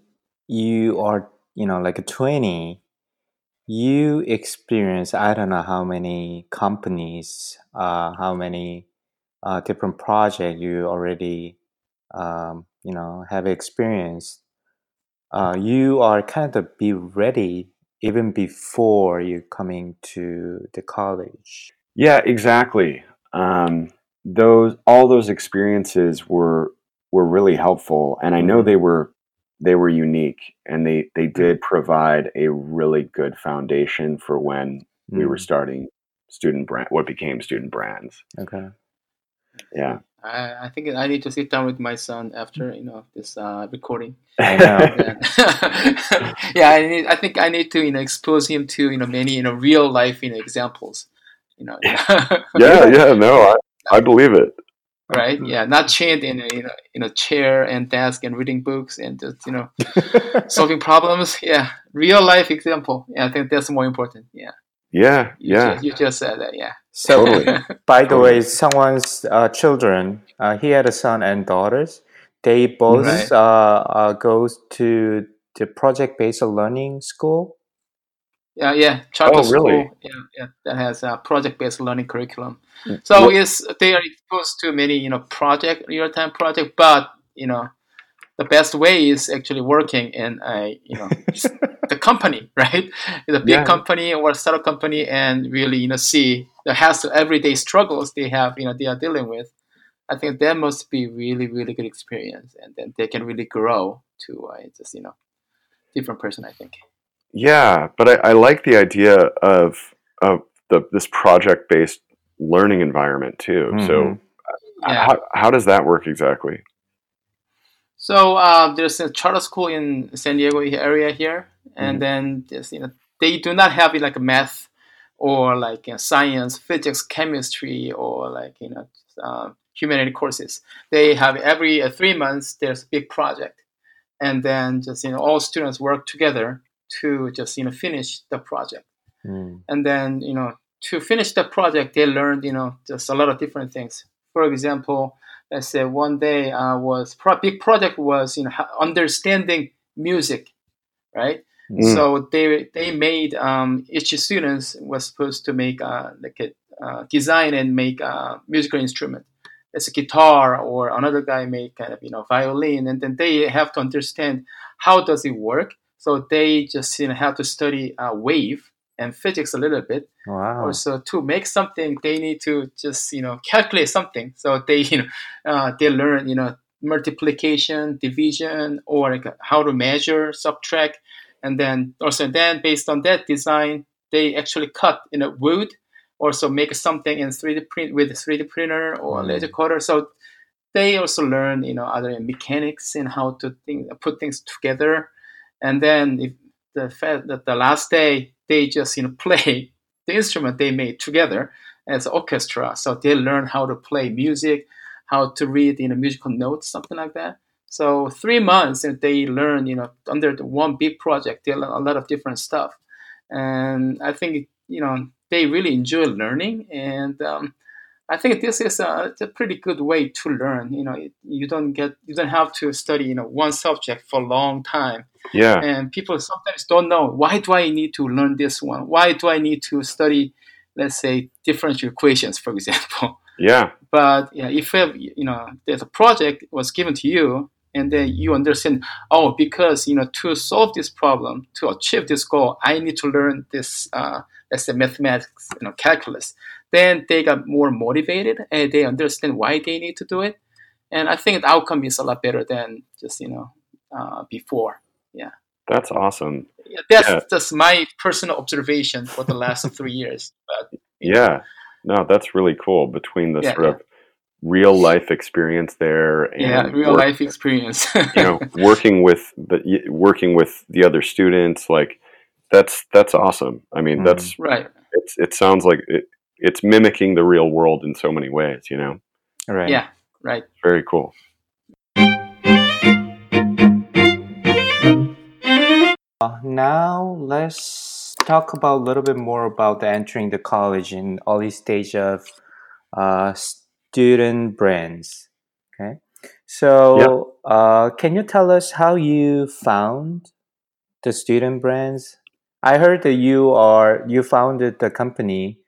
[SPEAKER 2] you are, you know, like a 20, you experience, I don't know how many companies, uh, how many uh, different projects you already, um, you know, have experienced. Uh, you are kind of be ready even before you coming to the college.
[SPEAKER 4] yeah exactly um, those all those experiences were were really helpful and i know
[SPEAKER 2] Mhm.
[SPEAKER 4] they were they were unique and they they did provide a really good foundation for when we were
[SPEAKER 2] Mm,
[SPEAKER 4] starting student brand what became student brands
[SPEAKER 2] okay.
[SPEAKER 4] yeah
[SPEAKER 3] I, I think I need to sit down with my son after you know this uh, recording. <laughs>
[SPEAKER 2] I know. <laughs>
[SPEAKER 3] Yeah, I need. I think I need to you know expose him to you know many you know real life you know examples. You know. <laughs>
[SPEAKER 4] yeah yeah no i, I believe it
[SPEAKER 3] right. Yeah, not chained in a you know in a chair and desk and reading books and just you know <laughs> solving problems. Yeah, real life example. Yeah, I think that's more important. Yeah.
[SPEAKER 4] yeah
[SPEAKER 3] You
[SPEAKER 4] yeah
[SPEAKER 3] Just, you just said that. Yeah.
[SPEAKER 2] So,
[SPEAKER 4] Totally. <laughs>
[SPEAKER 2] by the way, someone's uh, children, uh, he had a son and daughters. They both
[SPEAKER 3] Right.
[SPEAKER 2] uh, uh, goes to the project-based learning school.
[SPEAKER 3] Yeah, yeah, charter
[SPEAKER 4] Oh, really?
[SPEAKER 3] school. Yeah, yeah, that has a project-based learning curriculum.
[SPEAKER 2] Mm.
[SPEAKER 3] So
[SPEAKER 4] What-
[SPEAKER 3] yes, they are exposed to many, you know, project real-time project, but you know, the best way is actually working in a, you know, <laughs> the company, <laughs> right? The big
[SPEAKER 4] Yeah.
[SPEAKER 3] company or a startup company, and really, you know, see the hassle, everyday struggles they have, you know, they are dealing with. I think that must be really, really good experience, and then they can really grow to uh, just, you know, different person. I think.
[SPEAKER 4] Yeah, but I, I like the idea of of the this project based learning environment too. So
[SPEAKER 2] Mhm.
[SPEAKER 3] Yeah.
[SPEAKER 4] how how does that work exactly?
[SPEAKER 3] So uh, there's a charter school in San Diego area here, and
[SPEAKER 4] Mhm.
[SPEAKER 3] then there's, you know they do not have like math or like you know, science, physics, chemistry, or like you know uh, humanity courses. They have every uh, three months there's a big project, and then just you know all students work together to just you know finish the project
[SPEAKER 2] Mm.
[SPEAKER 3] and then you know to finish the project they learned you know just a lot of different things for example let's say one day uh, was pro- big project was you know understanding music right
[SPEAKER 4] Mm.
[SPEAKER 3] so they they made um, each students was supposed to make uh, like a uh, design and make a musical instrument it's a guitar or another guy make kind of you know violin and then they have to understand how does it work so they just you know have to study uh, wave and physics a little bit
[SPEAKER 2] Wow.
[SPEAKER 3] also to make something they need to just you know calculate something so they you know uh, they learn you know multiplication division or like how to measure subtract and then also then based on that design they actually cut you know wood also make something in 3D print with 3D printer or
[SPEAKER 2] Mm.
[SPEAKER 3] laser cutter. So they also learn, you know, other mechanics and how to think, put things together. And then if the fa- the, the last day they just you know <laughs> play the instrument they made together as orchestra. So they learn how to play music, how to read you know musical notes, something like that. So three months and they learn you know under the one big project they learn a lot of different stuff, and I think you know they really enjoy learning and. Um, I think this is a, a pretty good way to learn. You know, you don't get you don't have to study you know one subject for a long time
[SPEAKER 4] Yeah.
[SPEAKER 3] and people sometimes don't know why do I need to learn this one? Why do I need to study, let's say, differential equations, for <laughs> example?
[SPEAKER 4] Yeah.
[SPEAKER 3] But yeah, if you know there's a project was given to you, and then you understand, oh, because you know to solve this problem, to achieve this goal, I need to learn this, uh, let's say, mathematics, you know, calculus. Then they got more motivated, and they understand why they need to do it. And I think the outcome is a lot better than just you know uh, before. Yeah.
[SPEAKER 4] That's awesome.
[SPEAKER 3] Yeah, that's
[SPEAKER 4] Yeah.
[SPEAKER 3] just my personal observation for the last <laughs> three years. But
[SPEAKER 4] Yeah. No, that's really cool. Between the
[SPEAKER 3] Yeah,
[SPEAKER 4] sort of real life experience there and
[SPEAKER 3] yeah, real
[SPEAKER 4] work-
[SPEAKER 3] life experience. <laughs>
[SPEAKER 4] you know, working with the working with the other students, like that's that's awesome. I mean,
[SPEAKER 2] Mhm.
[SPEAKER 4] that's
[SPEAKER 3] right.
[SPEAKER 4] it's it sounds like it, it's mimicking the real world in so many ways. You know,
[SPEAKER 2] Right.
[SPEAKER 3] Yeah. Right.
[SPEAKER 4] very cool.
[SPEAKER 2] Uh, now let's talk about a little bit more about the entering the college in early stage of uh, student brands. Okay, so uh, can you tell us how you found the student brands? I heard that you are you founded the company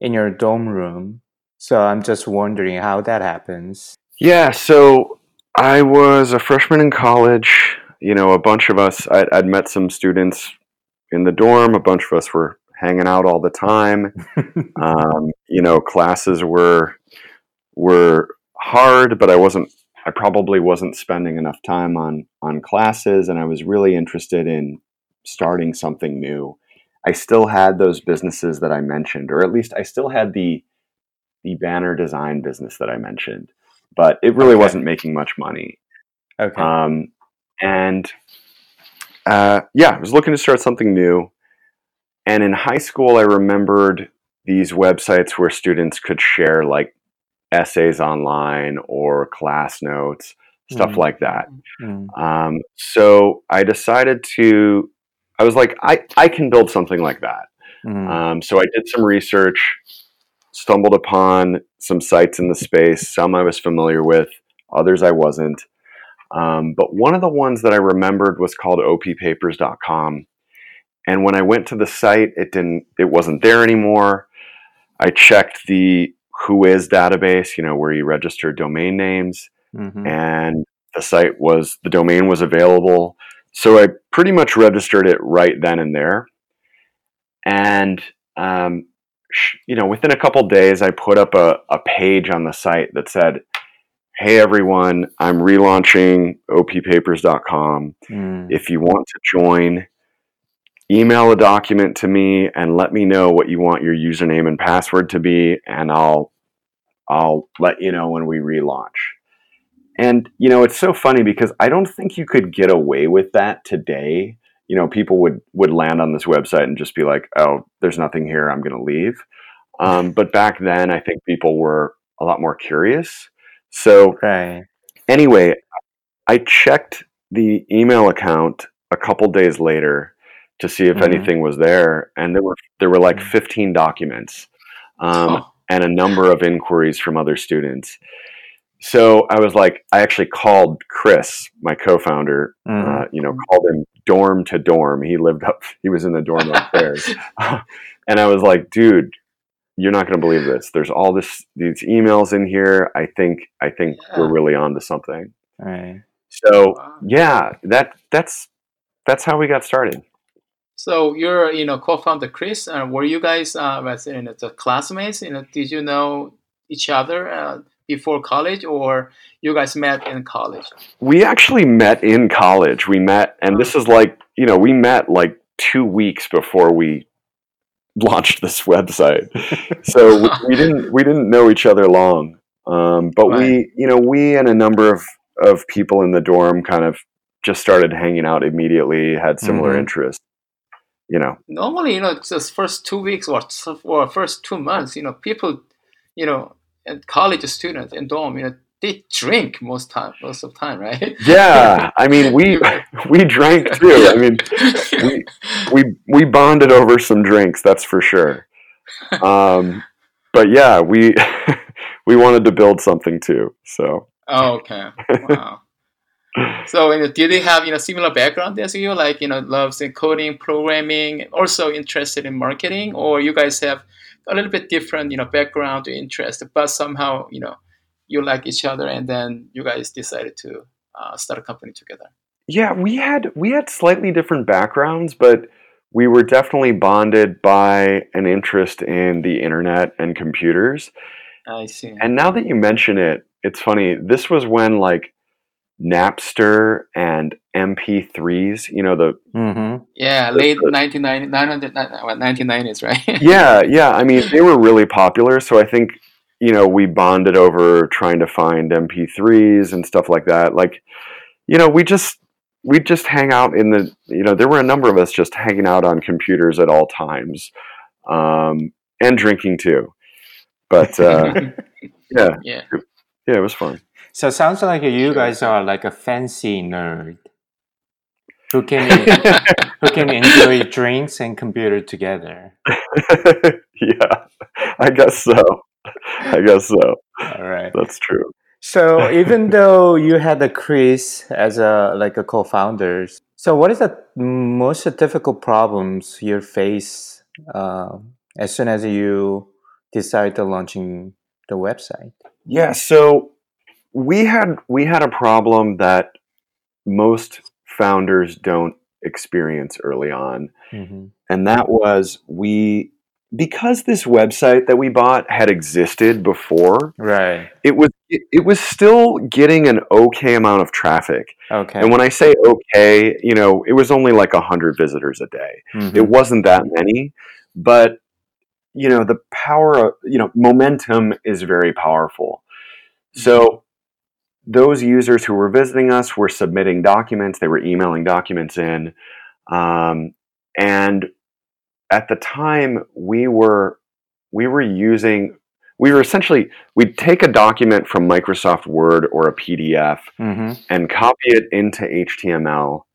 [SPEAKER 2] in your dorm room, so I'm just wondering how that happens.
[SPEAKER 4] Yeah, so I was a freshman in college. You know, a bunch of us, I, I'd met some students in the dorm. A bunch of us were hanging out all the time. <laughs> um, you know, classes were were hard, but I wasn't. I probably wasn't spending enough time on on classes, and I was really interested in starting something new. I still had those businesses that I mentioned, or at least I still had the the banner design business that I mentioned, but it really
[SPEAKER 2] Okay.
[SPEAKER 4] wasn't making much money.
[SPEAKER 2] okay.
[SPEAKER 4] Um, and uh, yeah, I was looking to start something new. And in high school, I remembered these websites where students could share like essays online or class notes, stuff
[SPEAKER 2] Mhm.
[SPEAKER 4] like that.
[SPEAKER 2] Mm,
[SPEAKER 4] Um, so I decided to, I was like, I, I can build something like that.
[SPEAKER 2] mm,
[SPEAKER 4] Um, so I did some research, stumbled upon some sites in the space. Some I was familiar with, others I wasn't. Um, but one of the ones that I remembered was called oppapers.com. And when I went to the site, it didn't. It wasn't there anymore. I checked the Whois database, you know, where you register domain names,
[SPEAKER 2] mhm.
[SPEAKER 4] and the site was the domain was available. So I pretty much registered it right then and there. And um, sh- you know, within a couple days, I put up a, a page on the site that said, "Hey everyone, I'm relaunching oppapers.com.
[SPEAKER 2] Mm.
[SPEAKER 4] If you want to join." Email a document to me and let me know what you want your username and password to be, and I'll I'll let you know when we relaunch. And you know, it's so funny because I don't think you could get away with that today. You know, people would would land on this website and just be like, "Oh, there's nothing here. I'm going to leave." Um, but back then, I think people were a lot more curious. So
[SPEAKER 2] Right.
[SPEAKER 4] anyway, I checked the email account a couple days later to see if
[SPEAKER 2] Mhm.
[SPEAKER 4] anything was there, and there were there were like
[SPEAKER 2] Mhm.
[SPEAKER 4] 15 documents. Um,
[SPEAKER 3] Oh,
[SPEAKER 4] and a number of inquiries from other students. So I was like, I actually called Chris, my co-founder.
[SPEAKER 2] Mhm.
[SPEAKER 4] Uh, you know, called him dorm to dorm. He lived up. <laughs> He was in the dorm upstairs, <laughs> <laughs> and I was like, dude, you're not going to believe this. There's all this these emails in here. I think I think we're really on to something.
[SPEAKER 2] Right.
[SPEAKER 4] So yeah, that that's that's how we got started.
[SPEAKER 3] So you're, you know, co-founder Chris. Uh, were you guys, uh, was, you know, the classmates? You know, did you know each other uh, before college, or you guys met in college?
[SPEAKER 4] We actually met in college. We met, and this is like, you know, we met like two weeks before we launched this <laughs> website. so <laughs> we, we didn't we didn't know each other long, um, but
[SPEAKER 3] Right.
[SPEAKER 4] we you know we and a number of of people in the dorm kind of just started hanging out immediately. Had similar
[SPEAKER 2] Mhm.
[SPEAKER 4] interests. You know,
[SPEAKER 3] Normally, you know, just first two weeks or, or first two months, you know, people, you know, college students in dorm, you know, they drink most time, most of the time, right? <laughs>
[SPEAKER 4] yeah. <laughs> I mean, we <laughs> we drank too. I mean, we we we bonded over some drinks. That's for sure. Um, but yeah, we we wanted to build something too. So
[SPEAKER 3] Oh, okay. Wow. So, you know, did they have you know similar background as you, like you know, loves in coding, programming, also interested in marketing, or you guys have a little bit different, you know, background interest, but somehow you know you like each other, and then you guys decided to uh, start a company together.
[SPEAKER 4] yeah, we had we had slightly different backgrounds, but we were definitely bonded by an interest in the internet and computers.
[SPEAKER 3] I see.
[SPEAKER 4] And now that you mention it, it's funny. This was when like Napster and MP3s, you know, the
[SPEAKER 2] Mm-hmm.
[SPEAKER 3] Yeah, late 1990, 1990s, right? <laughs>
[SPEAKER 4] yeah, yeah. I mean, they were really popular, so I think you know we bonded over trying to find MP3s and stuff like that. Like, you know, we just we just hang out in the you know there were a number of us just hanging out on computers at all times, um, and drinking too. But uh, <laughs> yeah,
[SPEAKER 3] yeah.
[SPEAKER 4] yeah, it was fun.
[SPEAKER 2] So it sounds like you
[SPEAKER 3] Sure.
[SPEAKER 2] guys are like a fancy nerd who can <laughs> who can enjoy drinks and computer together. <laughs>
[SPEAKER 4] yeah, I guess so. I guess so.
[SPEAKER 2] All right.
[SPEAKER 4] That's true.
[SPEAKER 2] So even <laughs> though you had a Chris as a like a co-founder, so what is the most difficult problems you face uh, as soon as you decide to launching the website?
[SPEAKER 4] Yeah, so we had we had a problem that most founders don't experience early on,
[SPEAKER 2] Mm-hmm.
[SPEAKER 4] and that was we because this website that we bought had existed before,
[SPEAKER 2] Right.
[SPEAKER 4] it was it, it was still getting an okay amount of traffic.
[SPEAKER 2] Okay.
[SPEAKER 4] And when I say okay, you know, it was only like 100 visitors a day.
[SPEAKER 2] Mhm.
[SPEAKER 4] It wasn't that many, but you know, the power of, you know, momentum is very powerful. So those users who were visiting us were submitting documents, they were emailing documents in. Um, and at the time we were we were using we were essentially we'd take a document from Microsoft Word or a PDF
[SPEAKER 2] Mhm.
[SPEAKER 4] and copy it into HTML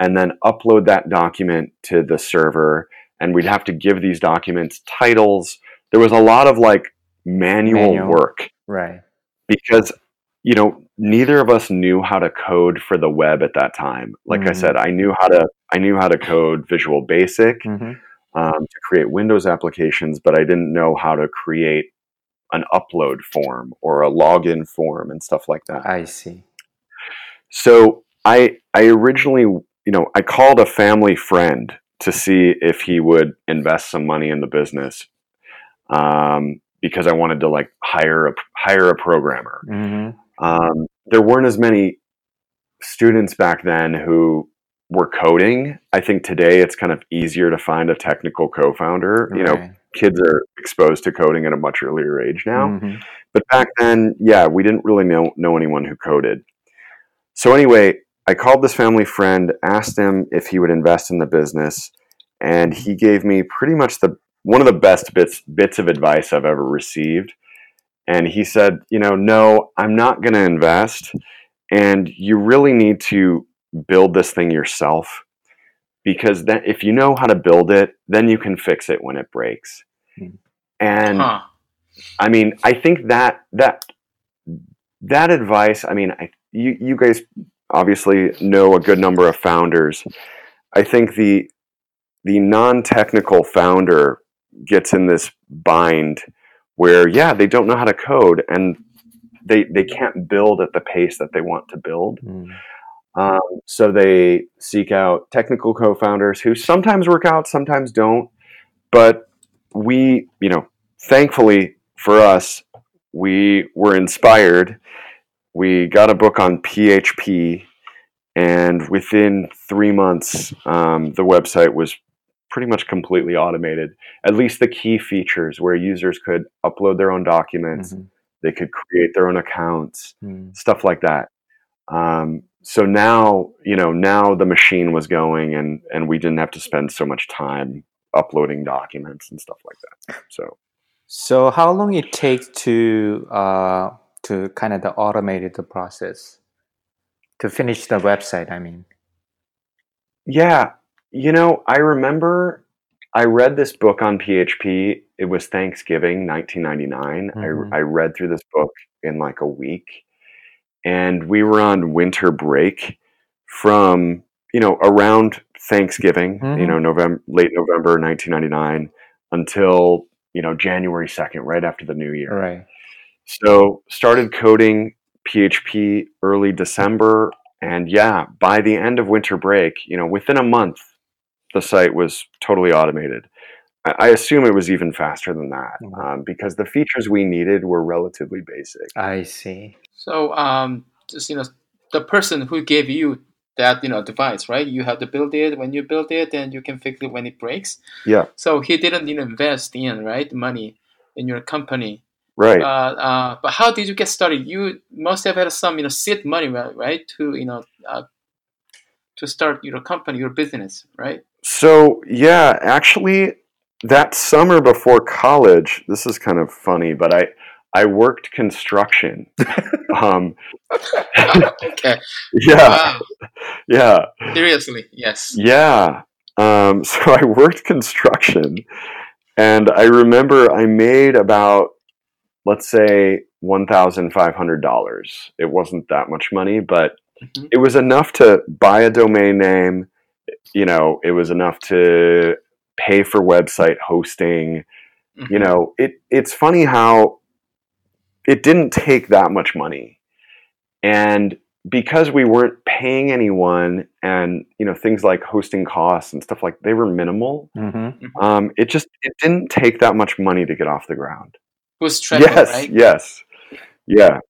[SPEAKER 4] and then upload that document to the server and we'd have to give these documents titles there was a lot of like manual,
[SPEAKER 2] Manual.
[SPEAKER 4] work
[SPEAKER 2] Right.
[SPEAKER 4] because you know neither of us knew how to code for the web at that time like i
[SPEAKER 2] Mhm.
[SPEAKER 4] said i knew how to i knew how to code visual basic
[SPEAKER 2] hmm
[SPEAKER 4] um, to create windows applications but i didn't know how to create an upload form or a login form and stuff like that
[SPEAKER 2] I see.
[SPEAKER 4] so I I originally, you know, I called a family friend to see if he would invest some money in the business, um, because I wanted to like hire a hire a programmer.
[SPEAKER 2] hmm
[SPEAKER 4] Um, there weren't as many students back then who were coding. I think today it's kind of easier to find a technical co-founder. You know, kids are exposed to coding at a much earlier age now.
[SPEAKER 2] Mhm.
[SPEAKER 4] But back then, yeah, we didn't really know know anyone who coded. So anyway, I called this family friend, asked him if he would invest in the business, and he gave me pretty much the one of the best bits bits of advice I've ever received. And he said, you know, no, I'm not going to invest, and you really need to build this thing yourself because then if you know how to build it, then you can fix it when it breaks.
[SPEAKER 2] Hmm.
[SPEAKER 4] And
[SPEAKER 3] Huh.
[SPEAKER 4] I mean, I think that that that advice. I mean, I, you you guys obviously know a good number of founders. I think the the non technical founder gets in this bind where yeah they don't know how to code and they they can't build at the pace that they want to build.
[SPEAKER 2] Mm.
[SPEAKER 4] Um, so they seek out technical co-founders who sometimes work out, sometimes don't. But we, you know, thankfully for us, we were inspired. We got a book on PHP, and within three months, um, the website was pretty much completely automated. At least the key features where users could upload their own documents,
[SPEAKER 2] Mhm.
[SPEAKER 4] they could create their own accounts,
[SPEAKER 2] Mm.
[SPEAKER 4] stuff like that. Um, so now, you know, now the machine was going, and and we didn't have to spend so much time uploading documents and stuff like that. So
[SPEAKER 2] So how long it takes to uh, to kind of the automated the process to finish the website? I mean,
[SPEAKER 4] yeah, you know, I remember I read this book on PHP. It was Thanksgiving, 1999.
[SPEAKER 2] Mhm.
[SPEAKER 4] I I read through this book in like a week, and we were on winter break from you know around Thanksgiving, you
[SPEAKER 2] Mhm.
[SPEAKER 4] know November, late November, 1999, until you know January 2nd, right after the New Year.
[SPEAKER 2] right?
[SPEAKER 4] So started coding PHP early December, and yeah, by the end of winter break, you know, within a month, the site was totally automated. I I assume it was even faster than that
[SPEAKER 2] Mhm.
[SPEAKER 4] um, because the features we needed were relatively basic.
[SPEAKER 2] I see.
[SPEAKER 3] So um, just you know, the person who gave you that you know device, right? You have to build it. When you build it, then you can fix it when it breaks.
[SPEAKER 4] Yeah,
[SPEAKER 3] So he didn't you know, invest in right money in your company.
[SPEAKER 4] right.
[SPEAKER 3] Uh, uh, but how did you get started? You must have had some you know seed money, right? right? To you know uh, to start your company, your business, right?
[SPEAKER 4] So yeah, actually, that summer before college, this is kind of funny, but I I worked construction. <laughs> um, <laughs>
[SPEAKER 3] okay.
[SPEAKER 4] yeah,
[SPEAKER 3] Wow.
[SPEAKER 4] yeah.
[SPEAKER 3] Seriously, yes.
[SPEAKER 4] Yeah. Um, <laughs> so I worked construction, and I remember I made about, let's say, one thousand five hundred dollars. It wasn't that much money, but
[SPEAKER 3] Mhm.
[SPEAKER 4] it was enough to buy a domain name. You know, it was enough to pay for website hosting. You
[SPEAKER 3] Mhm.
[SPEAKER 4] know, it it's funny how it didn't take that much money, and because we weren't paying anyone and you know things like hosting costs and stuff like they were minimal
[SPEAKER 2] hmm
[SPEAKER 4] um, it just it didn't take that much money to get off the ground.
[SPEAKER 3] Was Bootstrapping,
[SPEAKER 4] yes
[SPEAKER 3] right?
[SPEAKER 4] yes. Yeah.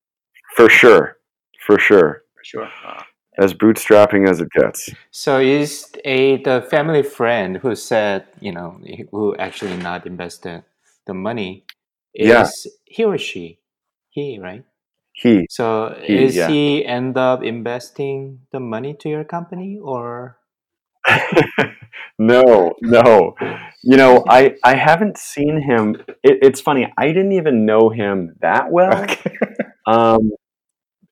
[SPEAKER 4] For sure. For sure.
[SPEAKER 3] For sure. Uh,
[SPEAKER 4] as bootstrapping as it gets
[SPEAKER 2] So is a the family friend who said you know who actually not invested the money is
[SPEAKER 4] Yeah.
[SPEAKER 2] he or she he right?
[SPEAKER 4] he
[SPEAKER 2] So
[SPEAKER 4] He,
[SPEAKER 2] is
[SPEAKER 4] yeah.
[SPEAKER 2] he end up investing the money to your company or <laughs>
[SPEAKER 4] no no you know i i haven't seen him it, it's funny i didn't even know him that well <laughs>
[SPEAKER 2] okay.
[SPEAKER 4] Um,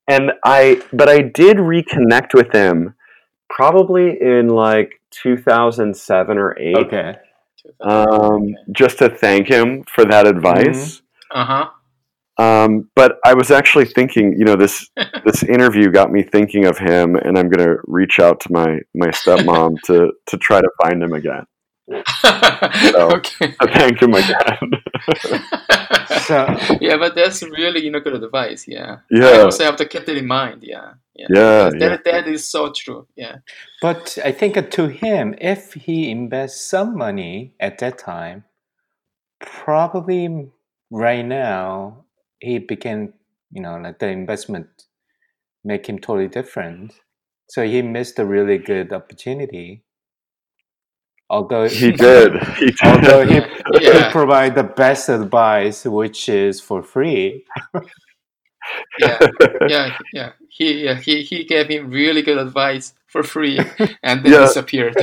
[SPEAKER 4] and I, but I did reconnect with him probably in like 2007 or 8,
[SPEAKER 2] okay.
[SPEAKER 4] um, just to thank him for that advice.
[SPEAKER 3] Uh huh.
[SPEAKER 4] Um, but I was actually thinking, you know, this <laughs> this interview got me thinking of him, and I'm gonna reach out to my my stepmom to to try to find him again, <laughs>
[SPEAKER 3] okay.
[SPEAKER 4] to thank him <laughs> again.
[SPEAKER 2] So
[SPEAKER 3] yeah, but that's really you know good advice. Yeah. Yeah. I
[SPEAKER 4] yeah,
[SPEAKER 3] also have to keep that in mind. Yeah. Yeah.
[SPEAKER 4] yeah,
[SPEAKER 3] That,
[SPEAKER 4] yeah.
[SPEAKER 3] that is so true. Yeah.
[SPEAKER 2] But I think to him, if he invests some money at that time, probably right now he became, you know, like the investment make him totally different. So he missed a really good opportunity. Although
[SPEAKER 4] He <laughs> did. He <laughs> did.
[SPEAKER 2] although he
[SPEAKER 3] Yeah.
[SPEAKER 2] could <laughs> provide the best advice, which is for free.
[SPEAKER 3] Yeah. Yeah. Yeah. He yeah, he he gave him really good advice for free, and then
[SPEAKER 4] Yeah.
[SPEAKER 3] disappeared.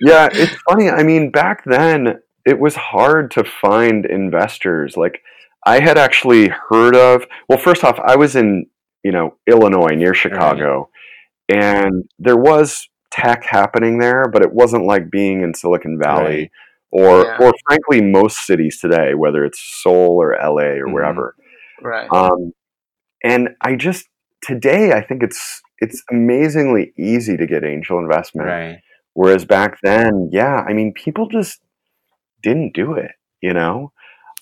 [SPEAKER 4] yeah, it's funny. I mean, back then it was hard to find investors. Like I had actually heard of. Well, first off, I was in you know Illinois near Chicago, and there was tech happening there, but it wasn't like being in Silicon Valley
[SPEAKER 2] Right.
[SPEAKER 4] or
[SPEAKER 3] Yeah.
[SPEAKER 4] or frankly most cities today, whether it's Seoul or LA or
[SPEAKER 2] Mhm.
[SPEAKER 4] wherever.
[SPEAKER 3] right.
[SPEAKER 4] Um, and I just today I think it's it's amazingly easy to get angel investment.
[SPEAKER 2] Right.
[SPEAKER 4] Whereas back then, yeah, I mean, people just didn't do it, you know.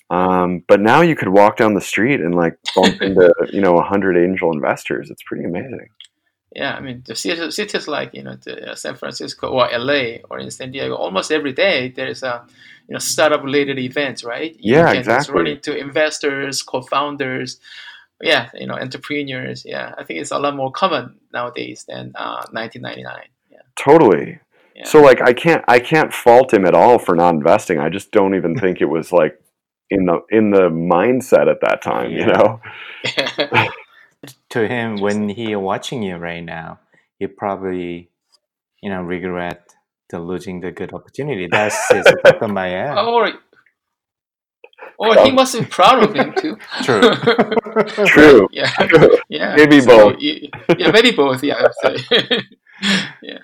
[SPEAKER 4] Um, but now you could walk down the street and like bump into <laughs> you know a hundred angel investors. It's pretty amazing.
[SPEAKER 3] Yeah, I mean, the cities, like you know uh, San Francisco or LA or in San Diego, almost every day there's a you know startup related event, right? You
[SPEAKER 4] Yeah, exactly.
[SPEAKER 3] run into investors, co-founders, yeah, you know, entrepreneurs. Yeah, I think it's a lot more common nowadays than uh, 1999. Yeah,
[SPEAKER 4] Totally.
[SPEAKER 3] Yeah.
[SPEAKER 4] So like I can't I can't fault him at all for not investing. I just don't even think it was like in the in the mindset at that time, <laughs> you <laughs>
[SPEAKER 2] Yeah.
[SPEAKER 4] know.
[SPEAKER 2] To him, when he watching you right now, he probably, you know, regret the losing the good opportunity. That's his <laughs> bottom of my head.
[SPEAKER 3] Oh, or or he must be proud of him too.
[SPEAKER 2] True. <laughs>
[SPEAKER 4] True.
[SPEAKER 3] yeah, yeah.
[SPEAKER 4] Maybe
[SPEAKER 3] So,
[SPEAKER 4] both.
[SPEAKER 3] Yeah, maybe both. Yeah, I would say. <laughs> yeah.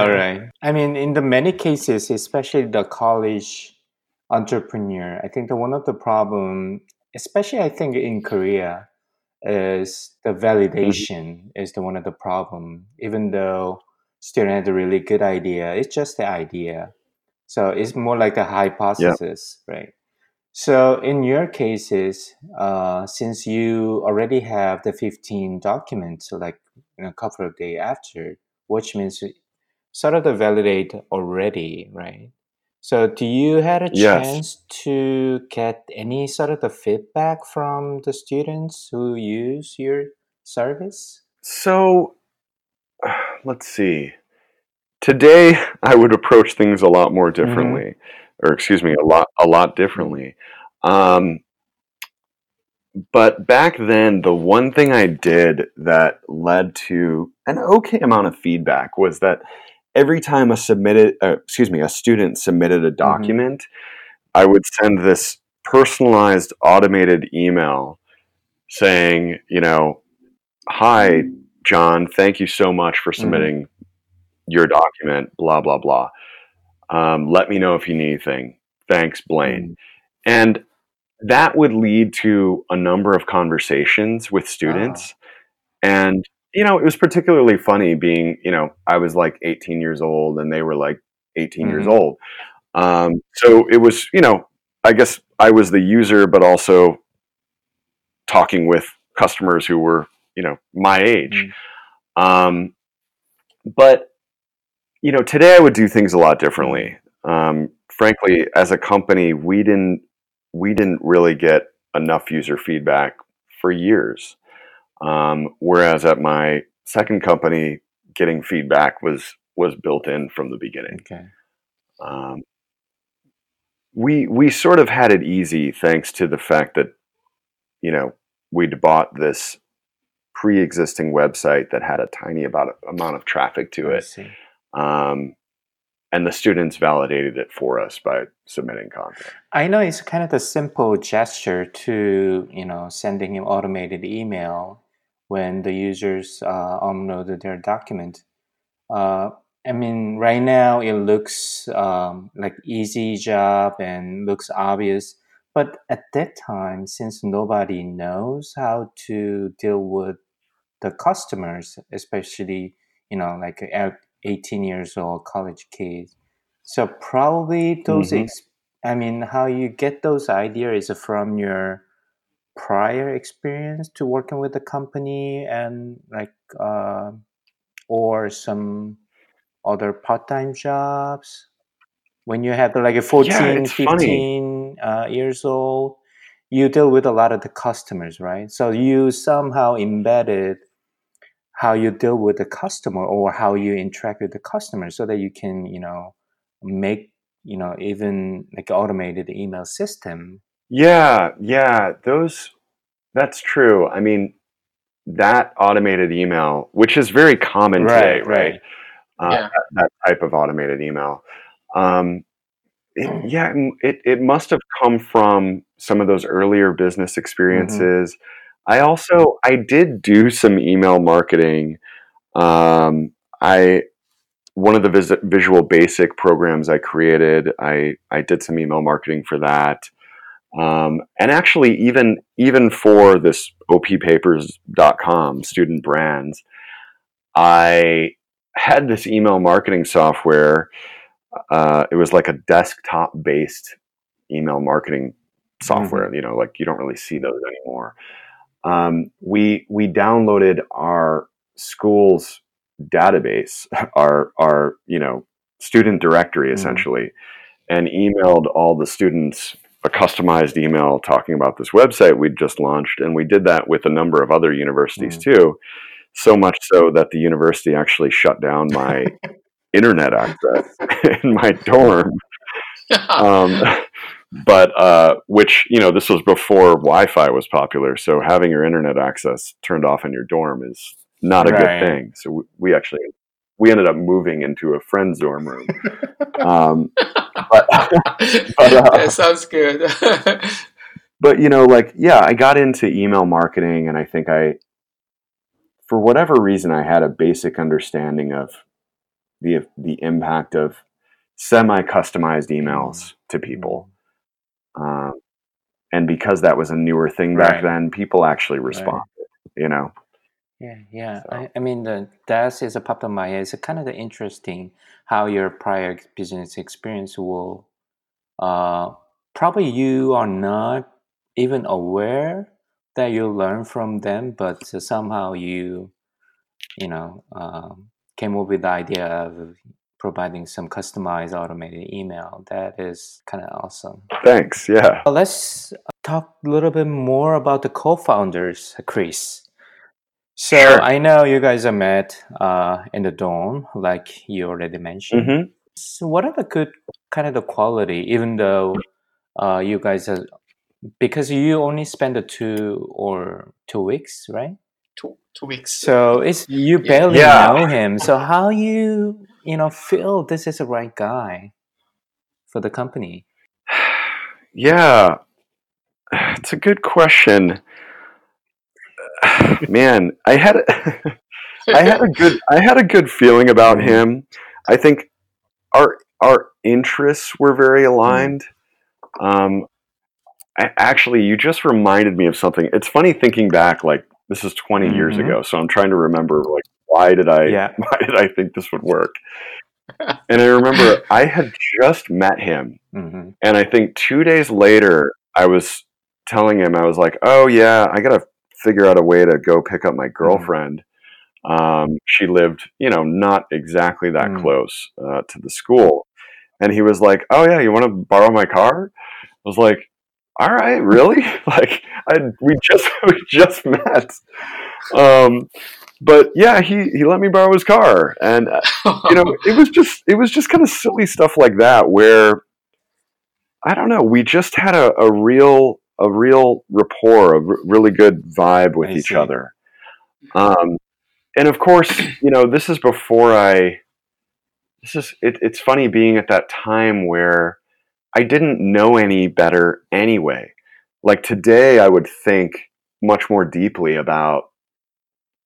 [SPEAKER 2] All right. I mean, in the many cases, especially the college entrepreneur, I think the one of the problem, especially I think in Korea, is the validation is the one of the problem. Even though student had a really good idea, it's just the idea. So it's more like a hypothesis, right? So in your cases, uh, since you already have the 15 documents, like a couple of days after, which means sort of the validate already, right? So do you had a
[SPEAKER 4] Yes.
[SPEAKER 2] chance to get any sort of the feedback from the students who use your service?
[SPEAKER 4] So <sighs> let's see. Today <laughs> I would approach things a lot more differently, or excuse me, a lot a lot differently. Um, but back then, the one thing I did that led to an okay amount of feedback was that every time a submitted, uh, excuse me, a student submitted a document, I would send this personalized automated email saying, you know, hi, John, thank you so much for submitting your document, blah, blah, blah. Um, let me know if you need anything. Thanks, Blaine. And that would lead to a number of conversations with students. And, you know, it was particularly funny being, you know, I was like 18 years old and they were like 18 years
[SPEAKER 2] Mhm.
[SPEAKER 4] old. Um, so it was, you know, I guess I was the user, but also talking with customers who were, you know, my age. Um, but you know, today I would do things a lot differently. Um, frankly, as a company, we didn't we didn't really get enough user feedback for years. Um, whereas at my second company, getting feedback was was built in from the beginning.
[SPEAKER 2] Okay.
[SPEAKER 4] Um, we we sort of had it easy thanks to the fact that you know we'd bought this pre-existing website that had a tiny about amount of traffic to
[SPEAKER 2] I
[SPEAKER 4] it,
[SPEAKER 2] see.
[SPEAKER 4] um, and the students validated it for us by submitting content.
[SPEAKER 2] I know it's kind of a simple gesture to, you know, sending him automated email when the users uh, uploaded their document. Uh, I mean, right now it looks um, like easy job and looks obvious, but at that time, since nobody knows how to deal with the customers, especially you know, like 18 years old college kids, so probably those
[SPEAKER 4] Mhm.
[SPEAKER 2] ex- I mean, how you get those ideas from your prior experience to working with the company and like, uh, or some other part-time jobs. When you have like a 14,
[SPEAKER 4] it's funny.
[SPEAKER 2] 15 uh, years old, you deal with a lot of the customers, right? So you somehow embedded how you deal with the customer or how you interact with the customer so that you can, you know, make, you know, even like automated email system.
[SPEAKER 4] Yeah, yeah, those that's true. I mean, that automated email, which is very common today,
[SPEAKER 2] Right,
[SPEAKER 4] right?
[SPEAKER 2] right.
[SPEAKER 4] Uh,
[SPEAKER 3] Yeah.
[SPEAKER 4] that, that type of automated email. Um, it, yeah, it, it must have come from some of those earlier business experiences. I also I did do some email marketing. Um, I one of the vis- Visual Basic programs I created. I I did some email marketing for that. Um, and actually, even even for this oppapers.com student brands, I had this email marketing software. Uh, it was like a desktop based email marketing software. You know, like you don't really see those anymore. Um, we we downloaded our school's database, our our you know student directory
[SPEAKER 2] Mhm.
[SPEAKER 4] essentially, and emailed all the students a customized email talking about this website we'd just launched, and we did that with a number of other universities
[SPEAKER 2] Mm.
[SPEAKER 4] too. So much so that the university actually shut down my <laughs> internet access <laughs> in my dorm. <laughs> Um, but uh, which you know, this was before Wi-Fi was popular, so having your internet access turned off in your dorm is not a
[SPEAKER 2] Right.
[SPEAKER 4] good thing. So we, we actually we ended up moving into a friend's dorm room. <laughs> um, but <laughs> but, uh,
[SPEAKER 3] that sounds good. <laughs>
[SPEAKER 4] but you know like yeah i got into email marketing and i think i for whatever reason i had a basic understanding of the the impact of semi customized emails to people um, and because that was a newer thing back
[SPEAKER 2] Right.
[SPEAKER 4] then people actually responded you know
[SPEAKER 2] Yeah, yeah.
[SPEAKER 4] So-
[SPEAKER 2] I, I mean, the that is a popped in my head. It's kind of the interesting how your prior business experience will, uh, probably you are not even aware that you learn from them, but somehow you, you know, um, came up with the idea of providing some customized automated email. That is kind of awesome.
[SPEAKER 4] thanks yeah
[SPEAKER 2] Uh, Let's talk a little bit more about the co-founders, Chris. So
[SPEAKER 4] Sure.
[SPEAKER 2] I know you guys are met uh, in the dorm, like you already mentioned.
[SPEAKER 4] hmm
[SPEAKER 2] So what are the good kind of the quality, even though uh, you guys are because you only spend the two or two weeks, right?
[SPEAKER 3] two, two weeks.
[SPEAKER 2] So it's you barely
[SPEAKER 4] Yeah.
[SPEAKER 2] know him. So how you you know feel this is the right guy for the company? <sighs>
[SPEAKER 4] Yeah, <sighs> it's a good question. <sighs> Man, I had <laughs> I had a good I had a good feeling about
[SPEAKER 2] Mhm.
[SPEAKER 4] him. I think our our interests were very aligned. Um, I, actually, you just reminded me of something. It's funny thinking back, like this is 20 years
[SPEAKER 2] Mhm.
[SPEAKER 4] ago. So I'm trying to remember, like, why did I
[SPEAKER 2] Yeah. <laughs>
[SPEAKER 4] why did I think this would work? <laughs> And I remember I had just met him
[SPEAKER 2] hmm
[SPEAKER 4] and I think two days later, I was telling him, I was like, oh, yeah, I got to figure out a way to go pick up my girlfriend. Um, she lived, you know, not exactly that
[SPEAKER 2] Mm.
[SPEAKER 4] close uh, to the school. And he was like, oh, yeah, you want to borrow my car? I was like, all right, really? <laughs> like, I, we just <laughs> we just met. Um, but yeah, he, he let me borrow his car, and uh, you know, it was just it was just kind of silly stuff like that where I don't know, we just had a, a real a real rapport, a r- really good vibe with
[SPEAKER 2] I
[SPEAKER 4] each
[SPEAKER 2] see.
[SPEAKER 4] other. Um, and of course, you know, this is before I. This is it, it's funny being at that time where I didn't know any better anyway. Like today, I would think much more deeply about,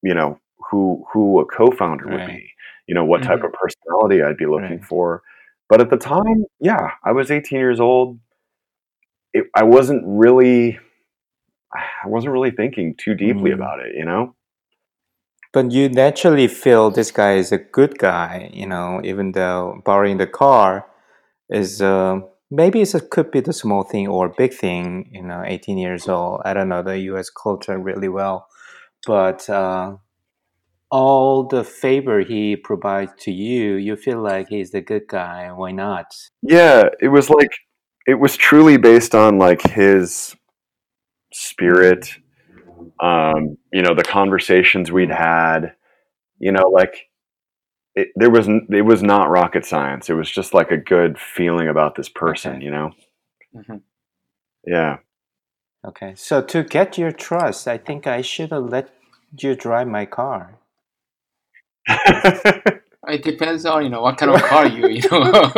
[SPEAKER 4] you know, who who a co-founder would be. You know, what type
[SPEAKER 3] Mhm.
[SPEAKER 4] of personality I'd be looking
[SPEAKER 2] Right.
[SPEAKER 4] for. But at the time, yeah, I was 18 years old. It, I wasn't really, I wasn't really thinking too deeply
[SPEAKER 2] Mm.
[SPEAKER 4] about it. You know.
[SPEAKER 2] But you naturally feel this guy is a good guy, you know, even though borrowing the car is uh, maybe it could be the small thing or big thing, you know, 18 years old. I don't know the U.S. culture really well, but uh, all the favor he provides to you, you feel like he's the good guy. Why not?
[SPEAKER 4] Yeah, it was like it was truly based on like his spirit. Um, you know, the conversations we'd had. You know, like it, there was it was not rocket science. It was just like a good feeling about this person.
[SPEAKER 2] Okay.
[SPEAKER 4] You know.
[SPEAKER 3] Mhm.
[SPEAKER 4] Yeah.
[SPEAKER 2] Okay, so to get your trust, I think I should have let you drive my car. <laughs>
[SPEAKER 3] It depends on you know what kind of car you you know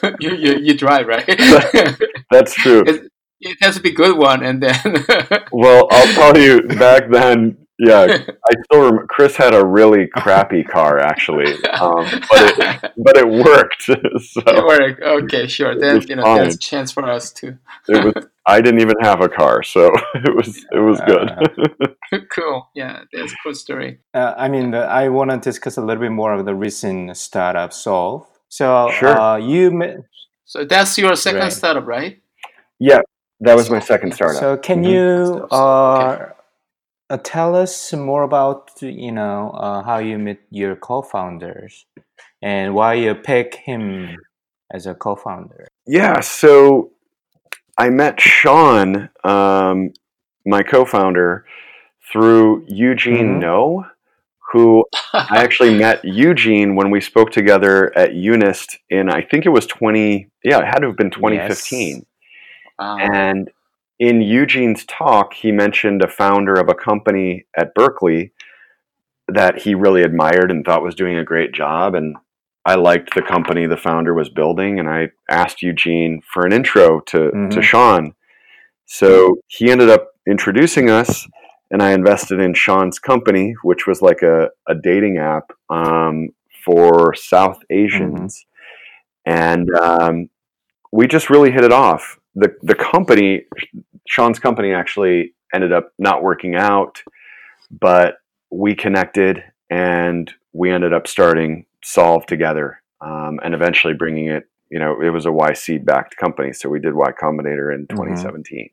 [SPEAKER 3] <laughs> you, you you drive right. <laughs>
[SPEAKER 4] That's true.
[SPEAKER 3] it, it has to be good one, and then
[SPEAKER 4] Well, I'll tell you, back then, yeah, <laughs> I still remember. Chris had a really crappy car, actually, um, but it but it worked. <laughs> so
[SPEAKER 3] It worked. Okay, sure. Then you know
[SPEAKER 4] fine.
[SPEAKER 3] there's a chance for us too.
[SPEAKER 4] it was. I didn't even have a car, so <laughs> it was it was good.
[SPEAKER 3] cool. Yeah, that's a cool story.
[SPEAKER 2] Uh, I mean, the, I want to discuss a little bit more of the recent startup Solve. So,
[SPEAKER 4] Sure.
[SPEAKER 2] uh, you ma-
[SPEAKER 3] So that's your second
[SPEAKER 2] Right.
[SPEAKER 3] startup, right?
[SPEAKER 4] yeah, that was my second startup.
[SPEAKER 2] so can
[SPEAKER 4] Mhm.
[SPEAKER 2] you uh,
[SPEAKER 3] okay.
[SPEAKER 2] Uh, tell us more about you know uh, how you met your co-founders and why you pick him as a co-founder?
[SPEAKER 4] Yeah, so I met Sean, um, my co-founder, through Eugene
[SPEAKER 2] Mhm.
[SPEAKER 4] No, who I actually <laughs> met Eugene when we spoke together at Unist in I think it was twenty. Yeah, it had to have been twenty fifteen.
[SPEAKER 3] Wow.
[SPEAKER 4] And in Eugene's talk, he mentioned a founder of a company at Berkeley that he really admired and thought was doing a great job. And I liked the company the founder was building, and I asked Eugene for an intro to, to
[SPEAKER 2] Mhm.
[SPEAKER 4] Sean. So he ended up introducing us, and I invested in Sean's company, which was like a, a dating app um, for South Asians. And um, we just really hit it off. The, the company, Sean's company, actually ended up not working out, but we connected and we ended up starting Solve together um, and eventually bringing it. You know, it was a YC backed company, so we did Y Combinator in 2017.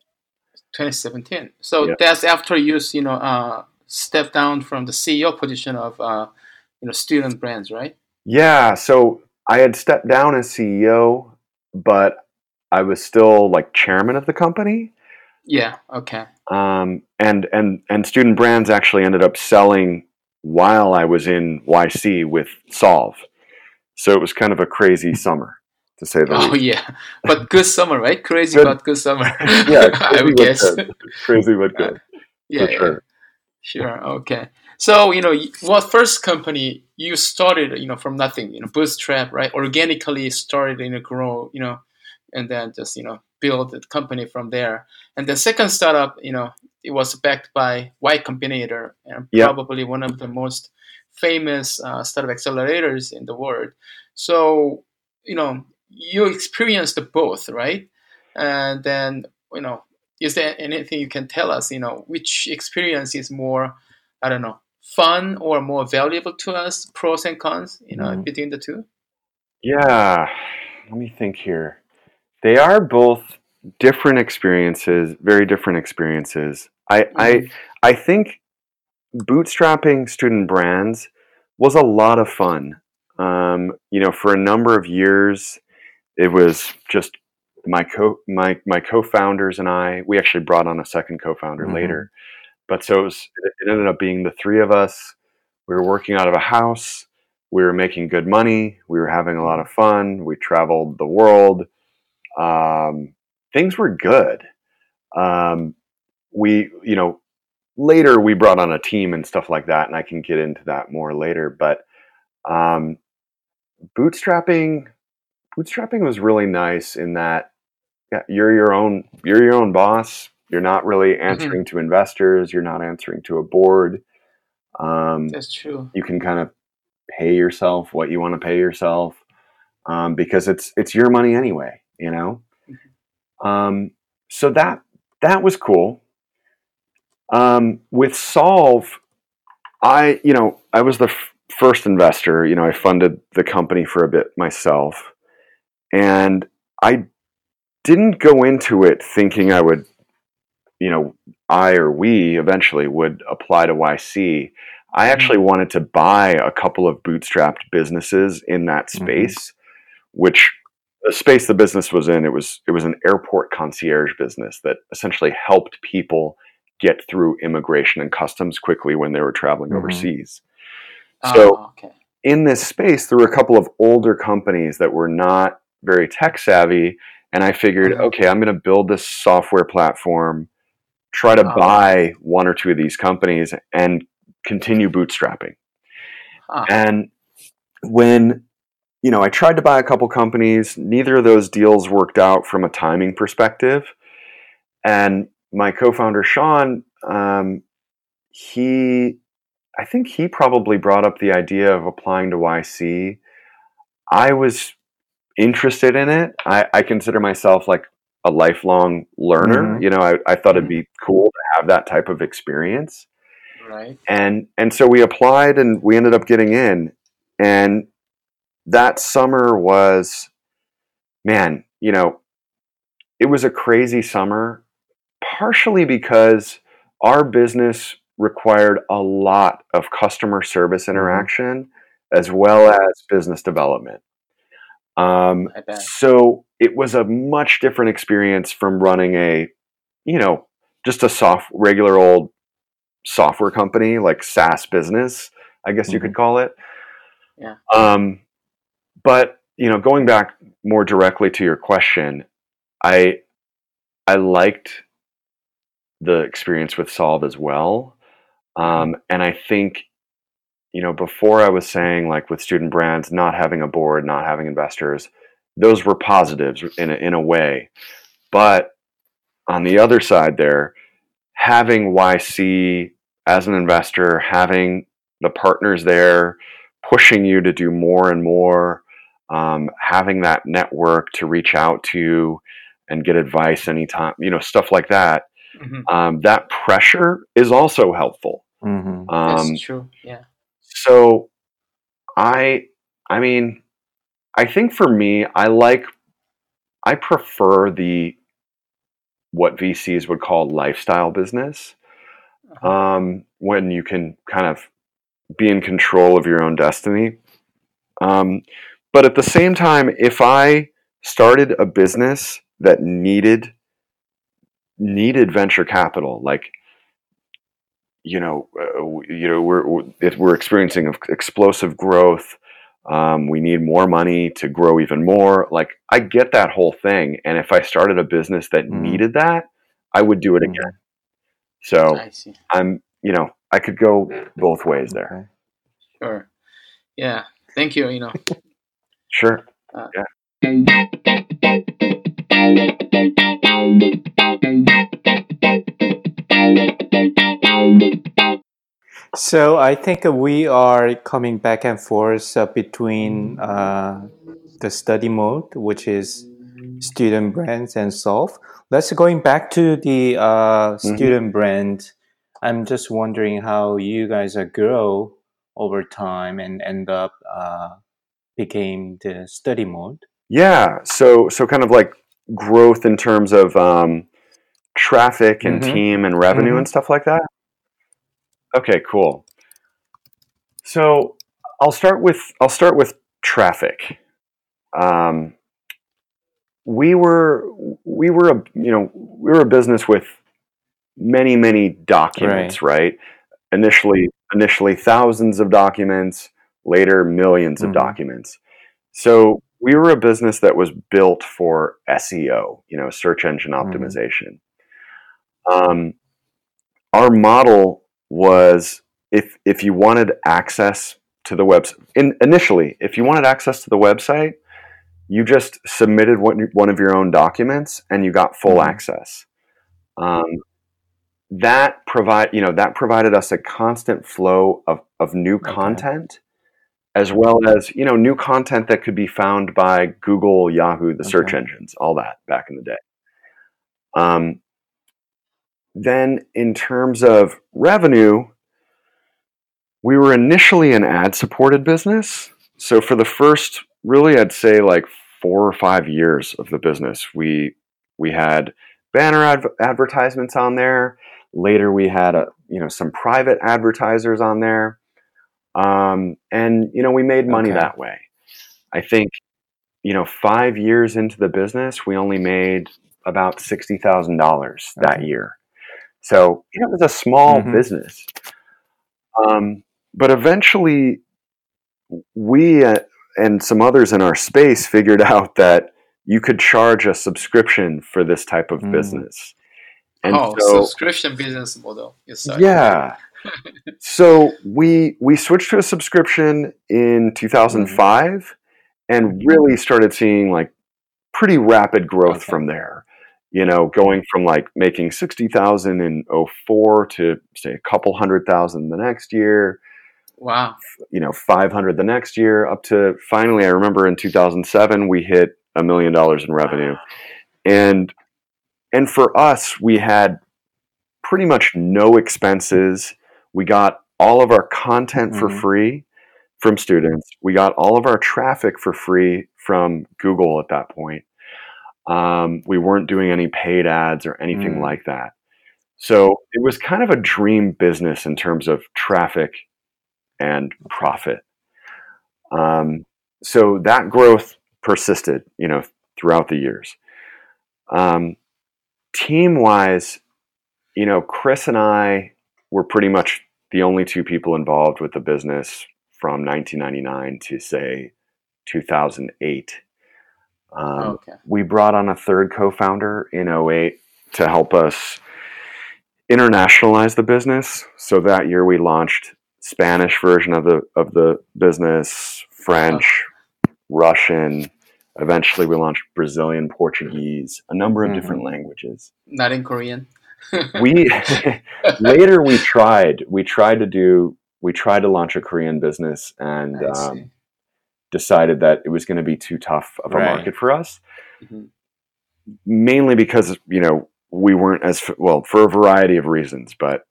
[SPEAKER 3] 2017. So
[SPEAKER 4] Yeah.
[SPEAKER 3] that's after you, you know, uh, stepped down from the CEO position of, uh, you know, student brands, right?
[SPEAKER 4] Yeah, so I had stepped down as CEO, but I was still like chairman of the company.
[SPEAKER 3] Yeah. Okay.
[SPEAKER 4] Um, and and and student brands actually ended up selling while I was in YC with Solve. So it was kind of a crazy <laughs> summer, to say the
[SPEAKER 3] Oh
[SPEAKER 4] least.
[SPEAKER 3] yeah, but good summer, right? Crazy
[SPEAKER 4] Good.
[SPEAKER 3] but good summer. <laughs>
[SPEAKER 4] Yeah, <laughs>
[SPEAKER 3] I would guess.
[SPEAKER 4] good. Crazy but good.
[SPEAKER 3] yeah,
[SPEAKER 4] for sure.
[SPEAKER 3] yeah. Sure. Okay. So you know, what first company you started, you know, from nothing, you know, bootstrap, right? Organically started, you know, grow, you know, and then just you know build the company from there. And the second startup, you know, it was backed by Y Combinator, and
[SPEAKER 4] Yep.
[SPEAKER 3] probably one of the most famous uh, startup accelerators in the world. So you know, you experienced both, right? And then you know, is there anything you can tell us? You know, which experience is more, I don't know, fun or more valuable to us? Pros and cons, you know,
[SPEAKER 2] Mhm.
[SPEAKER 3] between the two.
[SPEAKER 4] Yeah, let me think here. They are both different experiences, very different experiences. I I
[SPEAKER 3] Mhm.
[SPEAKER 4] I think bootstrapping student brands was a lot of fun. Um, you know, for a number of years, it was just my co my my co-founders and I. We actually brought on a second co-founder
[SPEAKER 2] Mhm.
[SPEAKER 4] later, but so it, was, it ended up being the three of us. We were working out of a house. We were making good money. We were having a lot of fun. We traveled the world. Um, things were good. Um, we, you know, later we brought on a team and stuff like that, and I can get into that more later. But um, bootstrapping, bootstrapping was really nice in that yeah, you're your own, you're your own boss. You're not really answering to investors. You're not answering to a board. Um,
[SPEAKER 3] That's true.
[SPEAKER 4] you can kind of pay yourself what you want to pay yourself um, because it's it's your money anyway you know? Um, so that that was cool. Um, with solve i you know i was the f- first investor you know i funded the company for a bit myself. And i didn't go into it thinking i would you know i or we eventually would apply to yc I actually wanted to buy a couple of bootstrapped businesses in that
[SPEAKER 2] Mhm.
[SPEAKER 4] space, which the space the business was in, it was it was an airport concierge business that essentially helped people get through immigration and customs quickly when they were traveling
[SPEAKER 2] Mhm.
[SPEAKER 4] overseas. So
[SPEAKER 3] Ah, okay.
[SPEAKER 4] in this space, there were a couple of older companies that were not very tech savvy, and I figured,
[SPEAKER 3] Mhm.
[SPEAKER 4] okay, I'm going to build this software platform, try to
[SPEAKER 3] Ah.
[SPEAKER 4] buy one or two of these companies, and continue bootstrapping.
[SPEAKER 3] Ah,
[SPEAKER 4] And when you know, I tried to buy a couple companies, neither of those deals worked out from a timing perspective. And my co-founder Sean, um, he, I think he probably brought up the idea of applying to YC. I was interested in it. I, I consider myself like a lifelong learner.
[SPEAKER 2] Mhm.
[SPEAKER 4] You know, I, I thought it'd be cool to have that type of experience
[SPEAKER 3] right.
[SPEAKER 4] and and so we applied and we ended up getting in and that summer was man you know it was a crazy summer partially because our business required a lot of customer service interaction as well as business development um, so it was a much different experience from running a, you know, just a soft, regular old software company like SaaS business, I guess you could call it.
[SPEAKER 3] Yeah.
[SPEAKER 4] Um, but you know, going back more directly to your question, I I liked the experience with Solve as well, um, and I think you know before I was saying like with student brands not having a board, not having investors, those were positives in a, in a way, but on the other side there, having YC as an investor, having the partners there pushing you to do more and more, um, having that network to reach out to and get advice anytime, you know, stuff like that.
[SPEAKER 3] Mhm.
[SPEAKER 4] Um, that pressure is also helpful.
[SPEAKER 2] hmm
[SPEAKER 4] Um,
[SPEAKER 3] That's true. Yeah.
[SPEAKER 4] so I I mean I think for me I like I prefer the what VCs would call lifestyle business.
[SPEAKER 3] Uh-huh.
[SPEAKER 4] Um, when you can kind of be in control of your own destiny. Um, but at the same time, if I started a business that needed needed venture capital, like you know, uh, you know, we're we're- if we're experiencing explosive growth. Um, we need more money to grow even more. Like I get that whole thing, and if I started a business that
[SPEAKER 2] Mhm.
[SPEAKER 4] needed that, I would do it
[SPEAKER 2] Mhm.
[SPEAKER 4] again. So
[SPEAKER 3] I see.
[SPEAKER 4] I'm, you know, I could go both ways there.
[SPEAKER 2] Okay.
[SPEAKER 3] Sure. Yeah. Thank you. You know. <laughs>
[SPEAKER 4] Sure. Yeah.
[SPEAKER 2] So I think we are coming back and forth uh, between uh, the study mode, which is student brands and solve. Let's going back to the uh, student brand. I'm just wondering how you guys are grow over time and end up uh, became the study mode.
[SPEAKER 4] Yeah. So, so kind of like growth in terms of um, traffic and
[SPEAKER 2] Mhm.
[SPEAKER 4] team and revenue
[SPEAKER 2] Mhm.
[SPEAKER 4] and stuff like that. Okay. Cool. So I'll start with I'll start with traffic. Um, we were we were a you know we were a business with many many documents right, initially initially thousands of documents later 1000000s of
[SPEAKER 2] Mhm.
[SPEAKER 4] documents so we were a business that was built for seo you know search engine
[SPEAKER 2] Mhm.
[SPEAKER 4] optimization um, our model was if if you wanted access to the website in, initially if you wanted access to the website you just submitted one, one of your own documents and you got full
[SPEAKER 2] Mhm.
[SPEAKER 4] access um, that provide you know that provided us a constant flow of, of new
[SPEAKER 2] Okay.
[SPEAKER 4] content as well as you know new content that could be found by google yahoo the search engines all that back in the day. Um, then in terms of revenue we were initially an ad supported business. So for the first really i'd say like four or five years of the business we we had banner adv- advertisements on there. Later we had a you know some private advertisers on there um, and you know we made money
[SPEAKER 2] Okay.
[SPEAKER 4] that way i think you know five years into the business we only made about $60000 that year so you know, it was a small
[SPEAKER 2] Mhm.
[SPEAKER 4] business um, but eventually we uh, and some others in our space figured <laughs> out that you could charge a subscription for this type of
[SPEAKER 2] Mm.
[SPEAKER 4] business and
[SPEAKER 3] oh,
[SPEAKER 4] so
[SPEAKER 3] subscription business model. You started.
[SPEAKER 4] yeah. So we we switched to a subscription in 2005 and mm-hmm. really started seeing like pretty rapid growth
[SPEAKER 2] Okay.
[SPEAKER 4] from there. You know, going from like making 60,000 in 04 to say a couple hundred thousand the next year,
[SPEAKER 3] Wow.
[SPEAKER 4] you know, 500 the next year up to finally I remember in 2007 we hit a million dollars in revenue. And and for us we had pretty much no expenses. We got all of our content for
[SPEAKER 2] Mhm.
[SPEAKER 4] free from students. We got all of our traffic for free from Google at that point. Um, we weren't doing any paid ads or anything
[SPEAKER 2] Mm.
[SPEAKER 4] like that. So it was kind of a dream business in terms of traffic and profit. Um, so that growth persisted, you know, throughout the years. Um, team wise, you know, Chris and I were pretty much the only two people involved with the business from 1999 to say 2008. Um,
[SPEAKER 3] okay.
[SPEAKER 4] We brought on a third co founder in 08 to help us internationalize the business. So that year we launched Spanish version of the of the business, French, Russian. Eventually, we launched Brazilian, Portuguese, a number of
[SPEAKER 2] Mhm.
[SPEAKER 4] different languages.
[SPEAKER 3] Not in Korean. <laughs>
[SPEAKER 4] We <laughs> later we tried we tried to do we tried to launch a Korean business and um, decided that it was going to be too tough of a
[SPEAKER 2] Right.
[SPEAKER 4] market for us.
[SPEAKER 3] Mhm.
[SPEAKER 4] Mainly because you know we weren't as well for a variety of reasons, but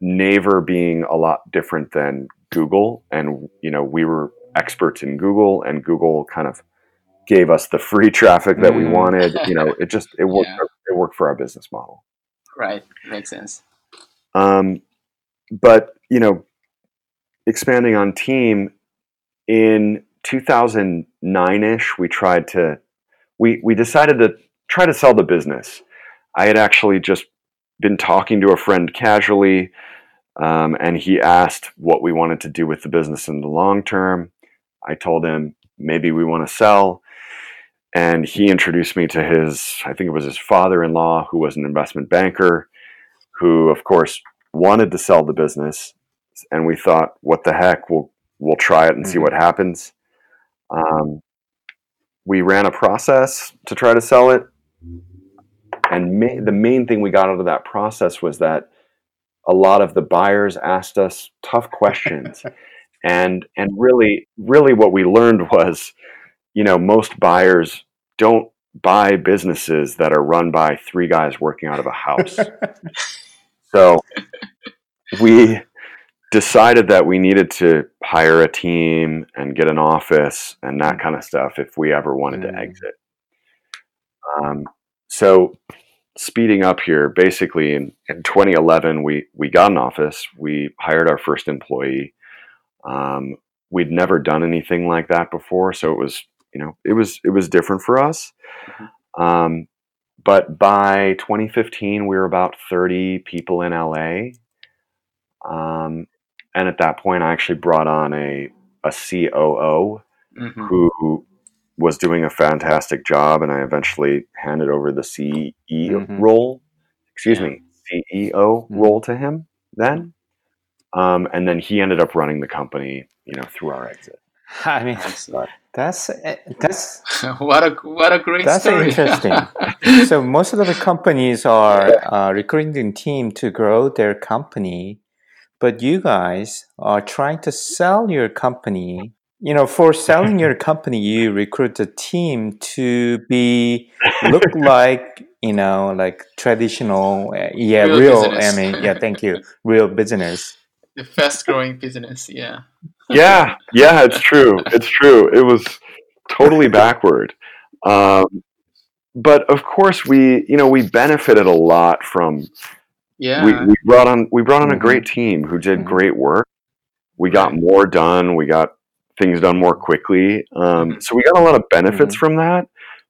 [SPEAKER 4] Naver being a lot different than Google, and you know we were experts in Google, and Google kind of gave us the free <laughs> traffic that we
[SPEAKER 2] Mm.
[SPEAKER 4] wanted. You know, it just it worked.
[SPEAKER 3] Yeah.
[SPEAKER 4] It worked for our business model.
[SPEAKER 3] Right. Makes sense.
[SPEAKER 4] Um, but you know, expanding on team in 2009ish, we tried to we we decided to try to sell the business. I had actually just been talking to a friend casually, um, and he asked what we wanted to do with the business in the long term. I told him maybe we want to sell. And he introduced me to his, I think it was his father in law, who was an investment banker, who, of course, wanted to sell the business. And we thought, what the heck, we'll, we'll try it and see
[SPEAKER 2] Mhm.
[SPEAKER 4] what happens. Um, we ran a process to try to sell it. And ma- the main thing we got out of that process was that a lot of the buyers asked us tough questions. <laughs> and and really really what we learned was you know most buyers don't buy businesses that are run by three guys working out of a house. <laughs> So we decided that we needed to hire a team and get an office and that kind of stuff if we ever wanted to
[SPEAKER 2] Mm.
[SPEAKER 4] exit. Um, so speeding up here basically in, in 2011 we we got an office we hired our first employee. Um, we'd never done anything like that before, so it was you know it was it was different for us. Um, but by 2015, we were about 30 people in LA, um, and at that point, I actually brought on a a COO
[SPEAKER 3] Mhm.
[SPEAKER 4] who was doing a fantastic job, and I eventually handed over the CE
[SPEAKER 2] Mhm.
[SPEAKER 4] role, excuse me, CEO
[SPEAKER 2] Mhm.
[SPEAKER 4] role to him then. Um, and then he ended up running the company, you know, through our exit. <laughs>
[SPEAKER 2] I mean. That's eh, that's <laughs>
[SPEAKER 3] what a what a great
[SPEAKER 2] That's
[SPEAKER 3] story.
[SPEAKER 2] interesting. <laughs> so most of the companies are uh, recruiting team to grow their company, but you guys are trying to sell your company. You know, for selling your company, you recruit a team to be look <laughs> like you know like traditional, uh, yeah,
[SPEAKER 3] Real
[SPEAKER 2] real. I mean, yeah, thank you, real business.
[SPEAKER 3] the fast growing business. Yeah.
[SPEAKER 4] Yeah, yeah, it's true. It's true. It was totally backward. Um, but of course, we, you know, we benefited a lot from
[SPEAKER 3] Yeah.
[SPEAKER 4] we, we brought on we brought on a
[SPEAKER 2] Mhm.
[SPEAKER 4] great team who did
[SPEAKER 2] Mhm.
[SPEAKER 4] great work. We got more done. We got things done more quickly. Um,
[SPEAKER 3] Mhm.
[SPEAKER 4] so we got a lot of benefits from that.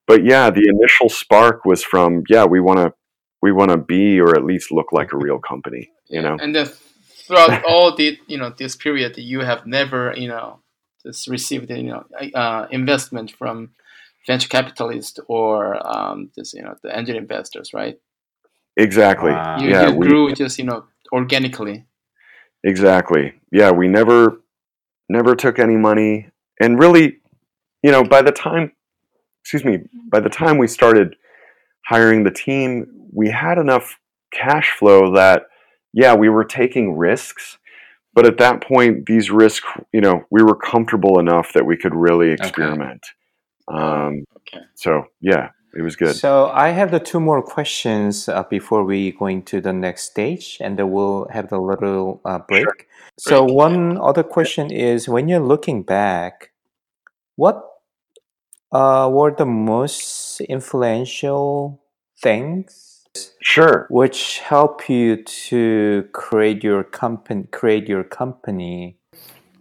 [SPEAKER 4] But yeah, the initial spark was from yeah, we want to we want to be or at least look like a <laughs> real company. You know,
[SPEAKER 3] And then throughout all the you know this period, you have never you know just received you know uh, investment from venture capitalists or um, just you know the angel investors, right?
[SPEAKER 4] exactly.
[SPEAKER 2] Wow.
[SPEAKER 3] You,
[SPEAKER 4] yeah,
[SPEAKER 3] you
[SPEAKER 4] we,
[SPEAKER 3] grew just you know organically.
[SPEAKER 4] Exactly. Yeah, we never never took any money and really, you know, by the time excuse me, by the time we started hiring the team, we had enough cash flow that yeah, we were taking risks, but at that point these risks, you know, we were comfortable enough that we could really experiment. Um
[SPEAKER 3] Okay.
[SPEAKER 4] so yeah, it was good.
[SPEAKER 2] So I have the two more questions uh, before we go into the next stage, and then we'll have the little uh, break. So
[SPEAKER 3] Break,
[SPEAKER 2] one other question is, when you're looking back, what uh, were the most influential things
[SPEAKER 4] Sure.
[SPEAKER 2] which help you to create your company? Create your company.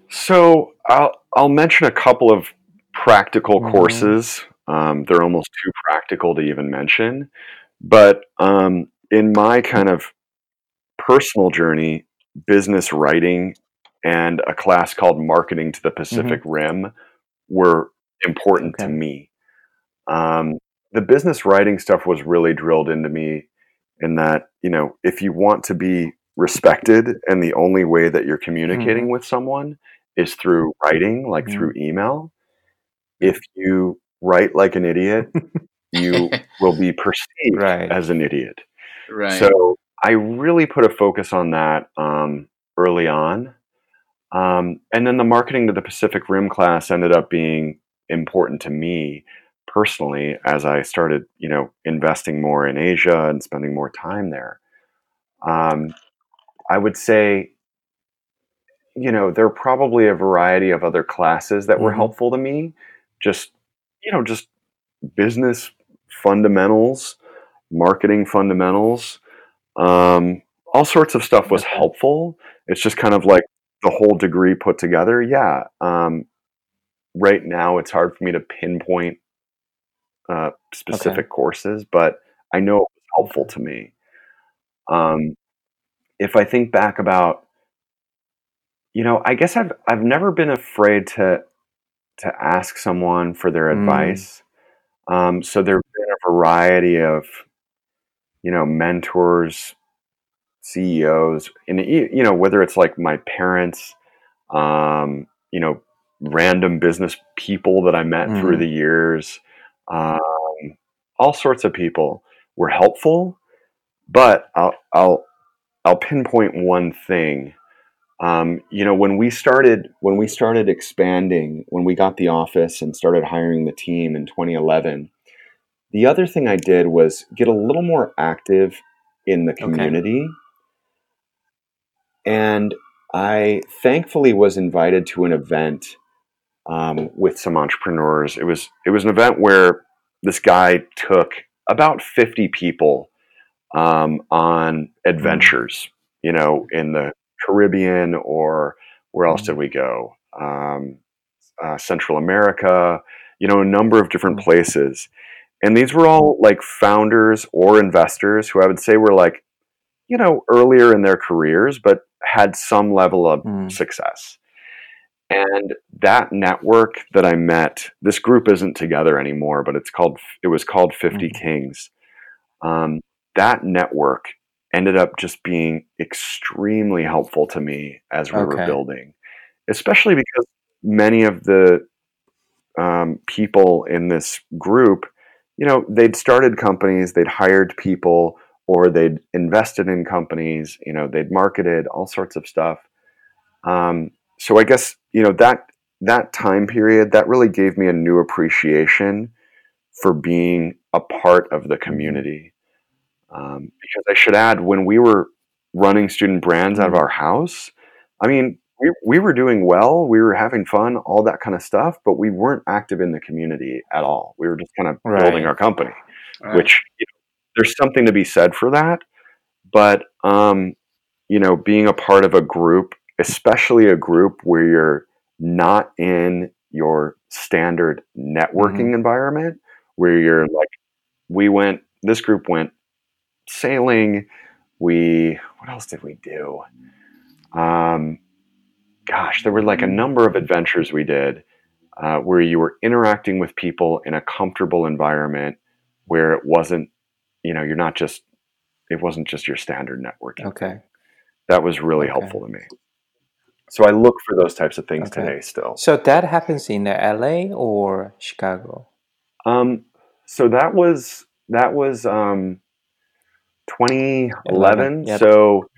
[SPEAKER 4] So I'll I'll mention a couple of practical
[SPEAKER 2] Mhm.
[SPEAKER 4] courses Um, they're almost too practical to even mention. But um, in my kind of personal journey, business writing and a class called Marketing to the Pacific Rim were important to me. Um, the business writing stuff was really drilled into me in that, you know, if you want to be respected and the only way that you're communicating with someone is through writing, like
[SPEAKER 2] Mhm.
[SPEAKER 4] through email, if you write like an idiot, you <laughs> will be perceived
[SPEAKER 2] Right.
[SPEAKER 4] as an idiot.
[SPEAKER 3] right.
[SPEAKER 4] So I really put a focus on that um, early on. Um, and then the marketing to the Pacific Rim class ended up being important to me personally as I started, you know, investing more in Asia and spending more time there. Um, I would say, you know, there are probably a variety of other classes that were
[SPEAKER 2] Mhm.
[SPEAKER 4] helpful to me. Just, you know, just business fundamentals, marketing fundamentals, um, all sorts of stuff was helpful. It's just kind of like the whole degree put together. Yeah. Um, right now, it's hard for me to pinpoint uh, specific courses, but I know it was helpful to me. Um, if I think back about, you know, I guess I've I've never been afraid to to ask someone for their
[SPEAKER 2] Mm.
[SPEAKER 4] advice. Um, so there've been a variety of, you know, mentors, CEOs, and you know whether it's like my parents, um, you know, random business people that I met through
[SPEAKER 2] Mhm.
[SPEAKER 4] the years, um, all sorts of people were helpful. But I'll I'll I'll pinpoint one thing. Um, you know, when we started when we started expanding, when we got the office and started hiring the team in 2011, the other thing I did was get a little more active in the
[SPEAKER 2] Okay.
[SPEAKER 4] community. And I thankfully was invited to an event um, with some entrepreneurs. It was it was an event where this guy took about 50 people um, on adventures, you know, in the Caribbean or where else did we go? Um, uh, Central America, you know, a number of different places. And these were all like founders or investors who I would say were like, you know, earlier in their careers, but had some level of
[SPEAKER 2] Mm.
[SPEAKER 4] success. And that network that I met, this group isn't together anymore, but it's called, it was called 50
[SPEAKER 2] Mhm.
[SPEAKER 4] Kings. Um, that network ended up just being extremely helpful to me as we were building, especially because many of the um, people in this group, you know, they'd started companies, they'd hired people, or they'd invested in companies, you know, they'd marketed all sorts of stuff. Um, so I guess you know that that time period that really gave me a new appreciation for being a part of the community. Um, because I should add, when we were running student brands out of
[SPEAKER 2] Mhm.
[SPEAKER 4] our house, I mean, we, we were doing well, we were having fun, all that kind of stuff, but we weren't active in the community at all. We were just kind of building our company,
[SPEAKER 3] Right.
[SPEAKER 4] which you know, there's something to be said for that. But um, you know, being a part of a group, especially a group where you're not in your standard networking environment, where you're like, we went, this group went sailing. We, what else did we do? Um, gosh, there were like a number of adventures we did uh, where you were interacting with people in a comfortable environment where it wasn't, you know, you're not just, it wasn't just your standard networking.
[SPEAKER 2] Okay.
[SPEAKER 4] That was really
[SPEAKER 2] Okay.
[SPEAKER 4] helpful to me. So I look for those types of things
[SPEAKER 2] Okay.
[SPEAKER 4] today still.
[SPEAKER 2] So that happens in LA or Chicago?
[SPEAKER 4] Um, so that was that was um, 2011.
[SPEAKER 2] Yep.
[SPEAKER 4] So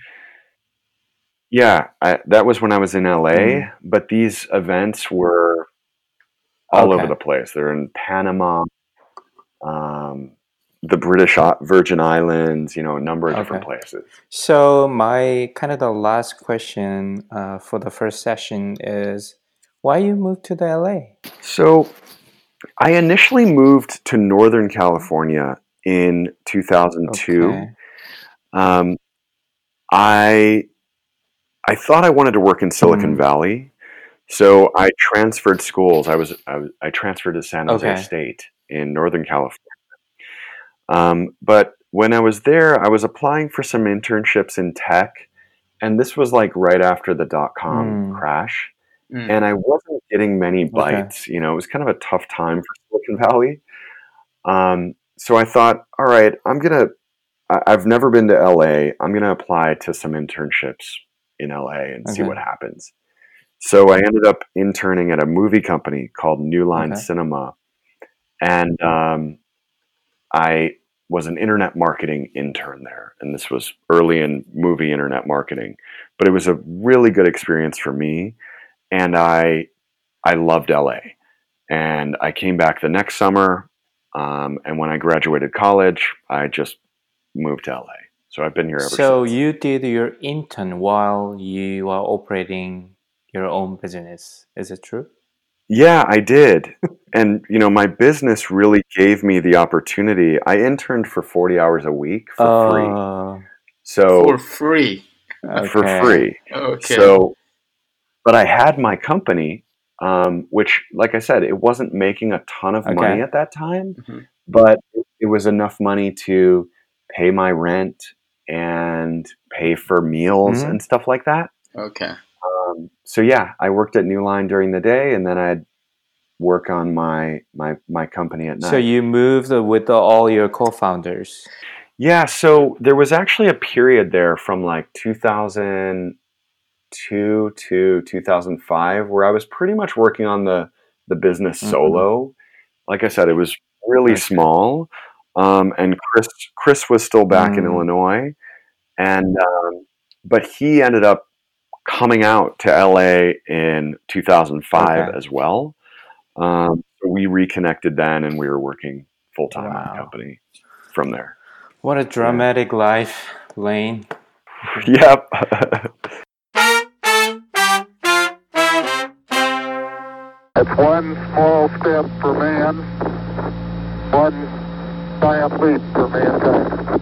[SPEAKER 4] yeah, I, that was when I was in LA.
[SPEAKER 2] Mhm.
[SPEAKER 4] But these events were all over the place. They're in Panama, um, the British Virgin Islands. You know, a number of different places.
[SPEAKER 2] So my kind of the last question uh, for the first session is why you moved to the LA?
[SPEAKER 4] So I initially moved to Northern California in 2002.
[SPEAKER 2] Okay.
[SPEAKER 4] Um, I I thought I wanted to work in Silicon
[SPEAKER 2] Mm.
[SPEAKER 4] Valley, so I transferred schools. I was I, was, I transferred to San Jose
[SPEAKER 2] Okay.
[SPEAKER 4] State in Northern California. Um, but when I was there, I was applying for some internships in tech, and this was like right after the dot com
[SPEAKER 2] Mm.
[SPEAKER 4] crash,
[SPEAKER 3] Mm.
[SPEAKER 4] and I wasn't getting many bites. You know, it was kind of a tough time for Silicon Valley. Um, so I thought, all right, I'm gonna. I- I've never been to LA. I'm gonna apply to some internships in LA and see what happens. So I ended up interning at a movie company called New Line
[SPEAKER 2] Okay.
[SPEAKER 4] Cinema, and um, I was an internet marketing intern there. And this was early in movie internet marketing, but it was a really good experience for me, and I I loved LA. And I came back the next summer, um, and when I graduated college, I just moved to LA. So I've been here ever
[SPEAKER 2] So
[SPEAKER 4] since.
[SPEAKER 2] you did your intern while you are operating your own business. Is it true?
[SPEAKER 4] Yeah, I did. and you know, my business really gave me the opportunity. I interned for 40 hours a week for free.
[SPEAKER 2] Uh,
[SPEAKER 4] So
[SPEAKER 3] For free.
[SPEAKER 4] for free.
[SPEAKER 3] Okay.
[SPEAKER 4] So but I had my company um, which like I said, it wasn't making a ton of money at that time,
[SPEAKER 3] Mhm.
[SPEAKER 4] but it, it was enough money to pay my rent and pay for meals
[SPEAKER 2] Mhm.
[SPEAKER 4] and stuff like that.
[SPEAKER 3] okay.
[SPEAKER 4] Um, so yeah, I worked at New Line during the day, and then I'd work on my my my company at night.
[SPEAKER 2] So you moved with all your co-founders.
[SPEAKER 4] yeah, so there was actually a period there from like 2002 to 2005 where I was pretty much working on the the business
[SPEAKER 2] Mhm.
[SPEAKER 4] solo. Like I said, it was really small, um, and Chris Chris was still back in
[SPEAKER 2] Mm.
[SPEAKER 4] Illinois, and um, but he ended up coming out to LA in 2005
[SPEAKER 2] Okay.
[SPEAKER 4] as well. Um, so we reconnected then, and we were working full time on
[SPEAKER 2] Wow.
[SPEAKER 4] the company from there.
[SPEAKER 2] What a dramatic life, Lane. <laughs>
[SPEAKER 4] yep.
[SPEAKER 1] It's one small step for man, one giant leap for mankind.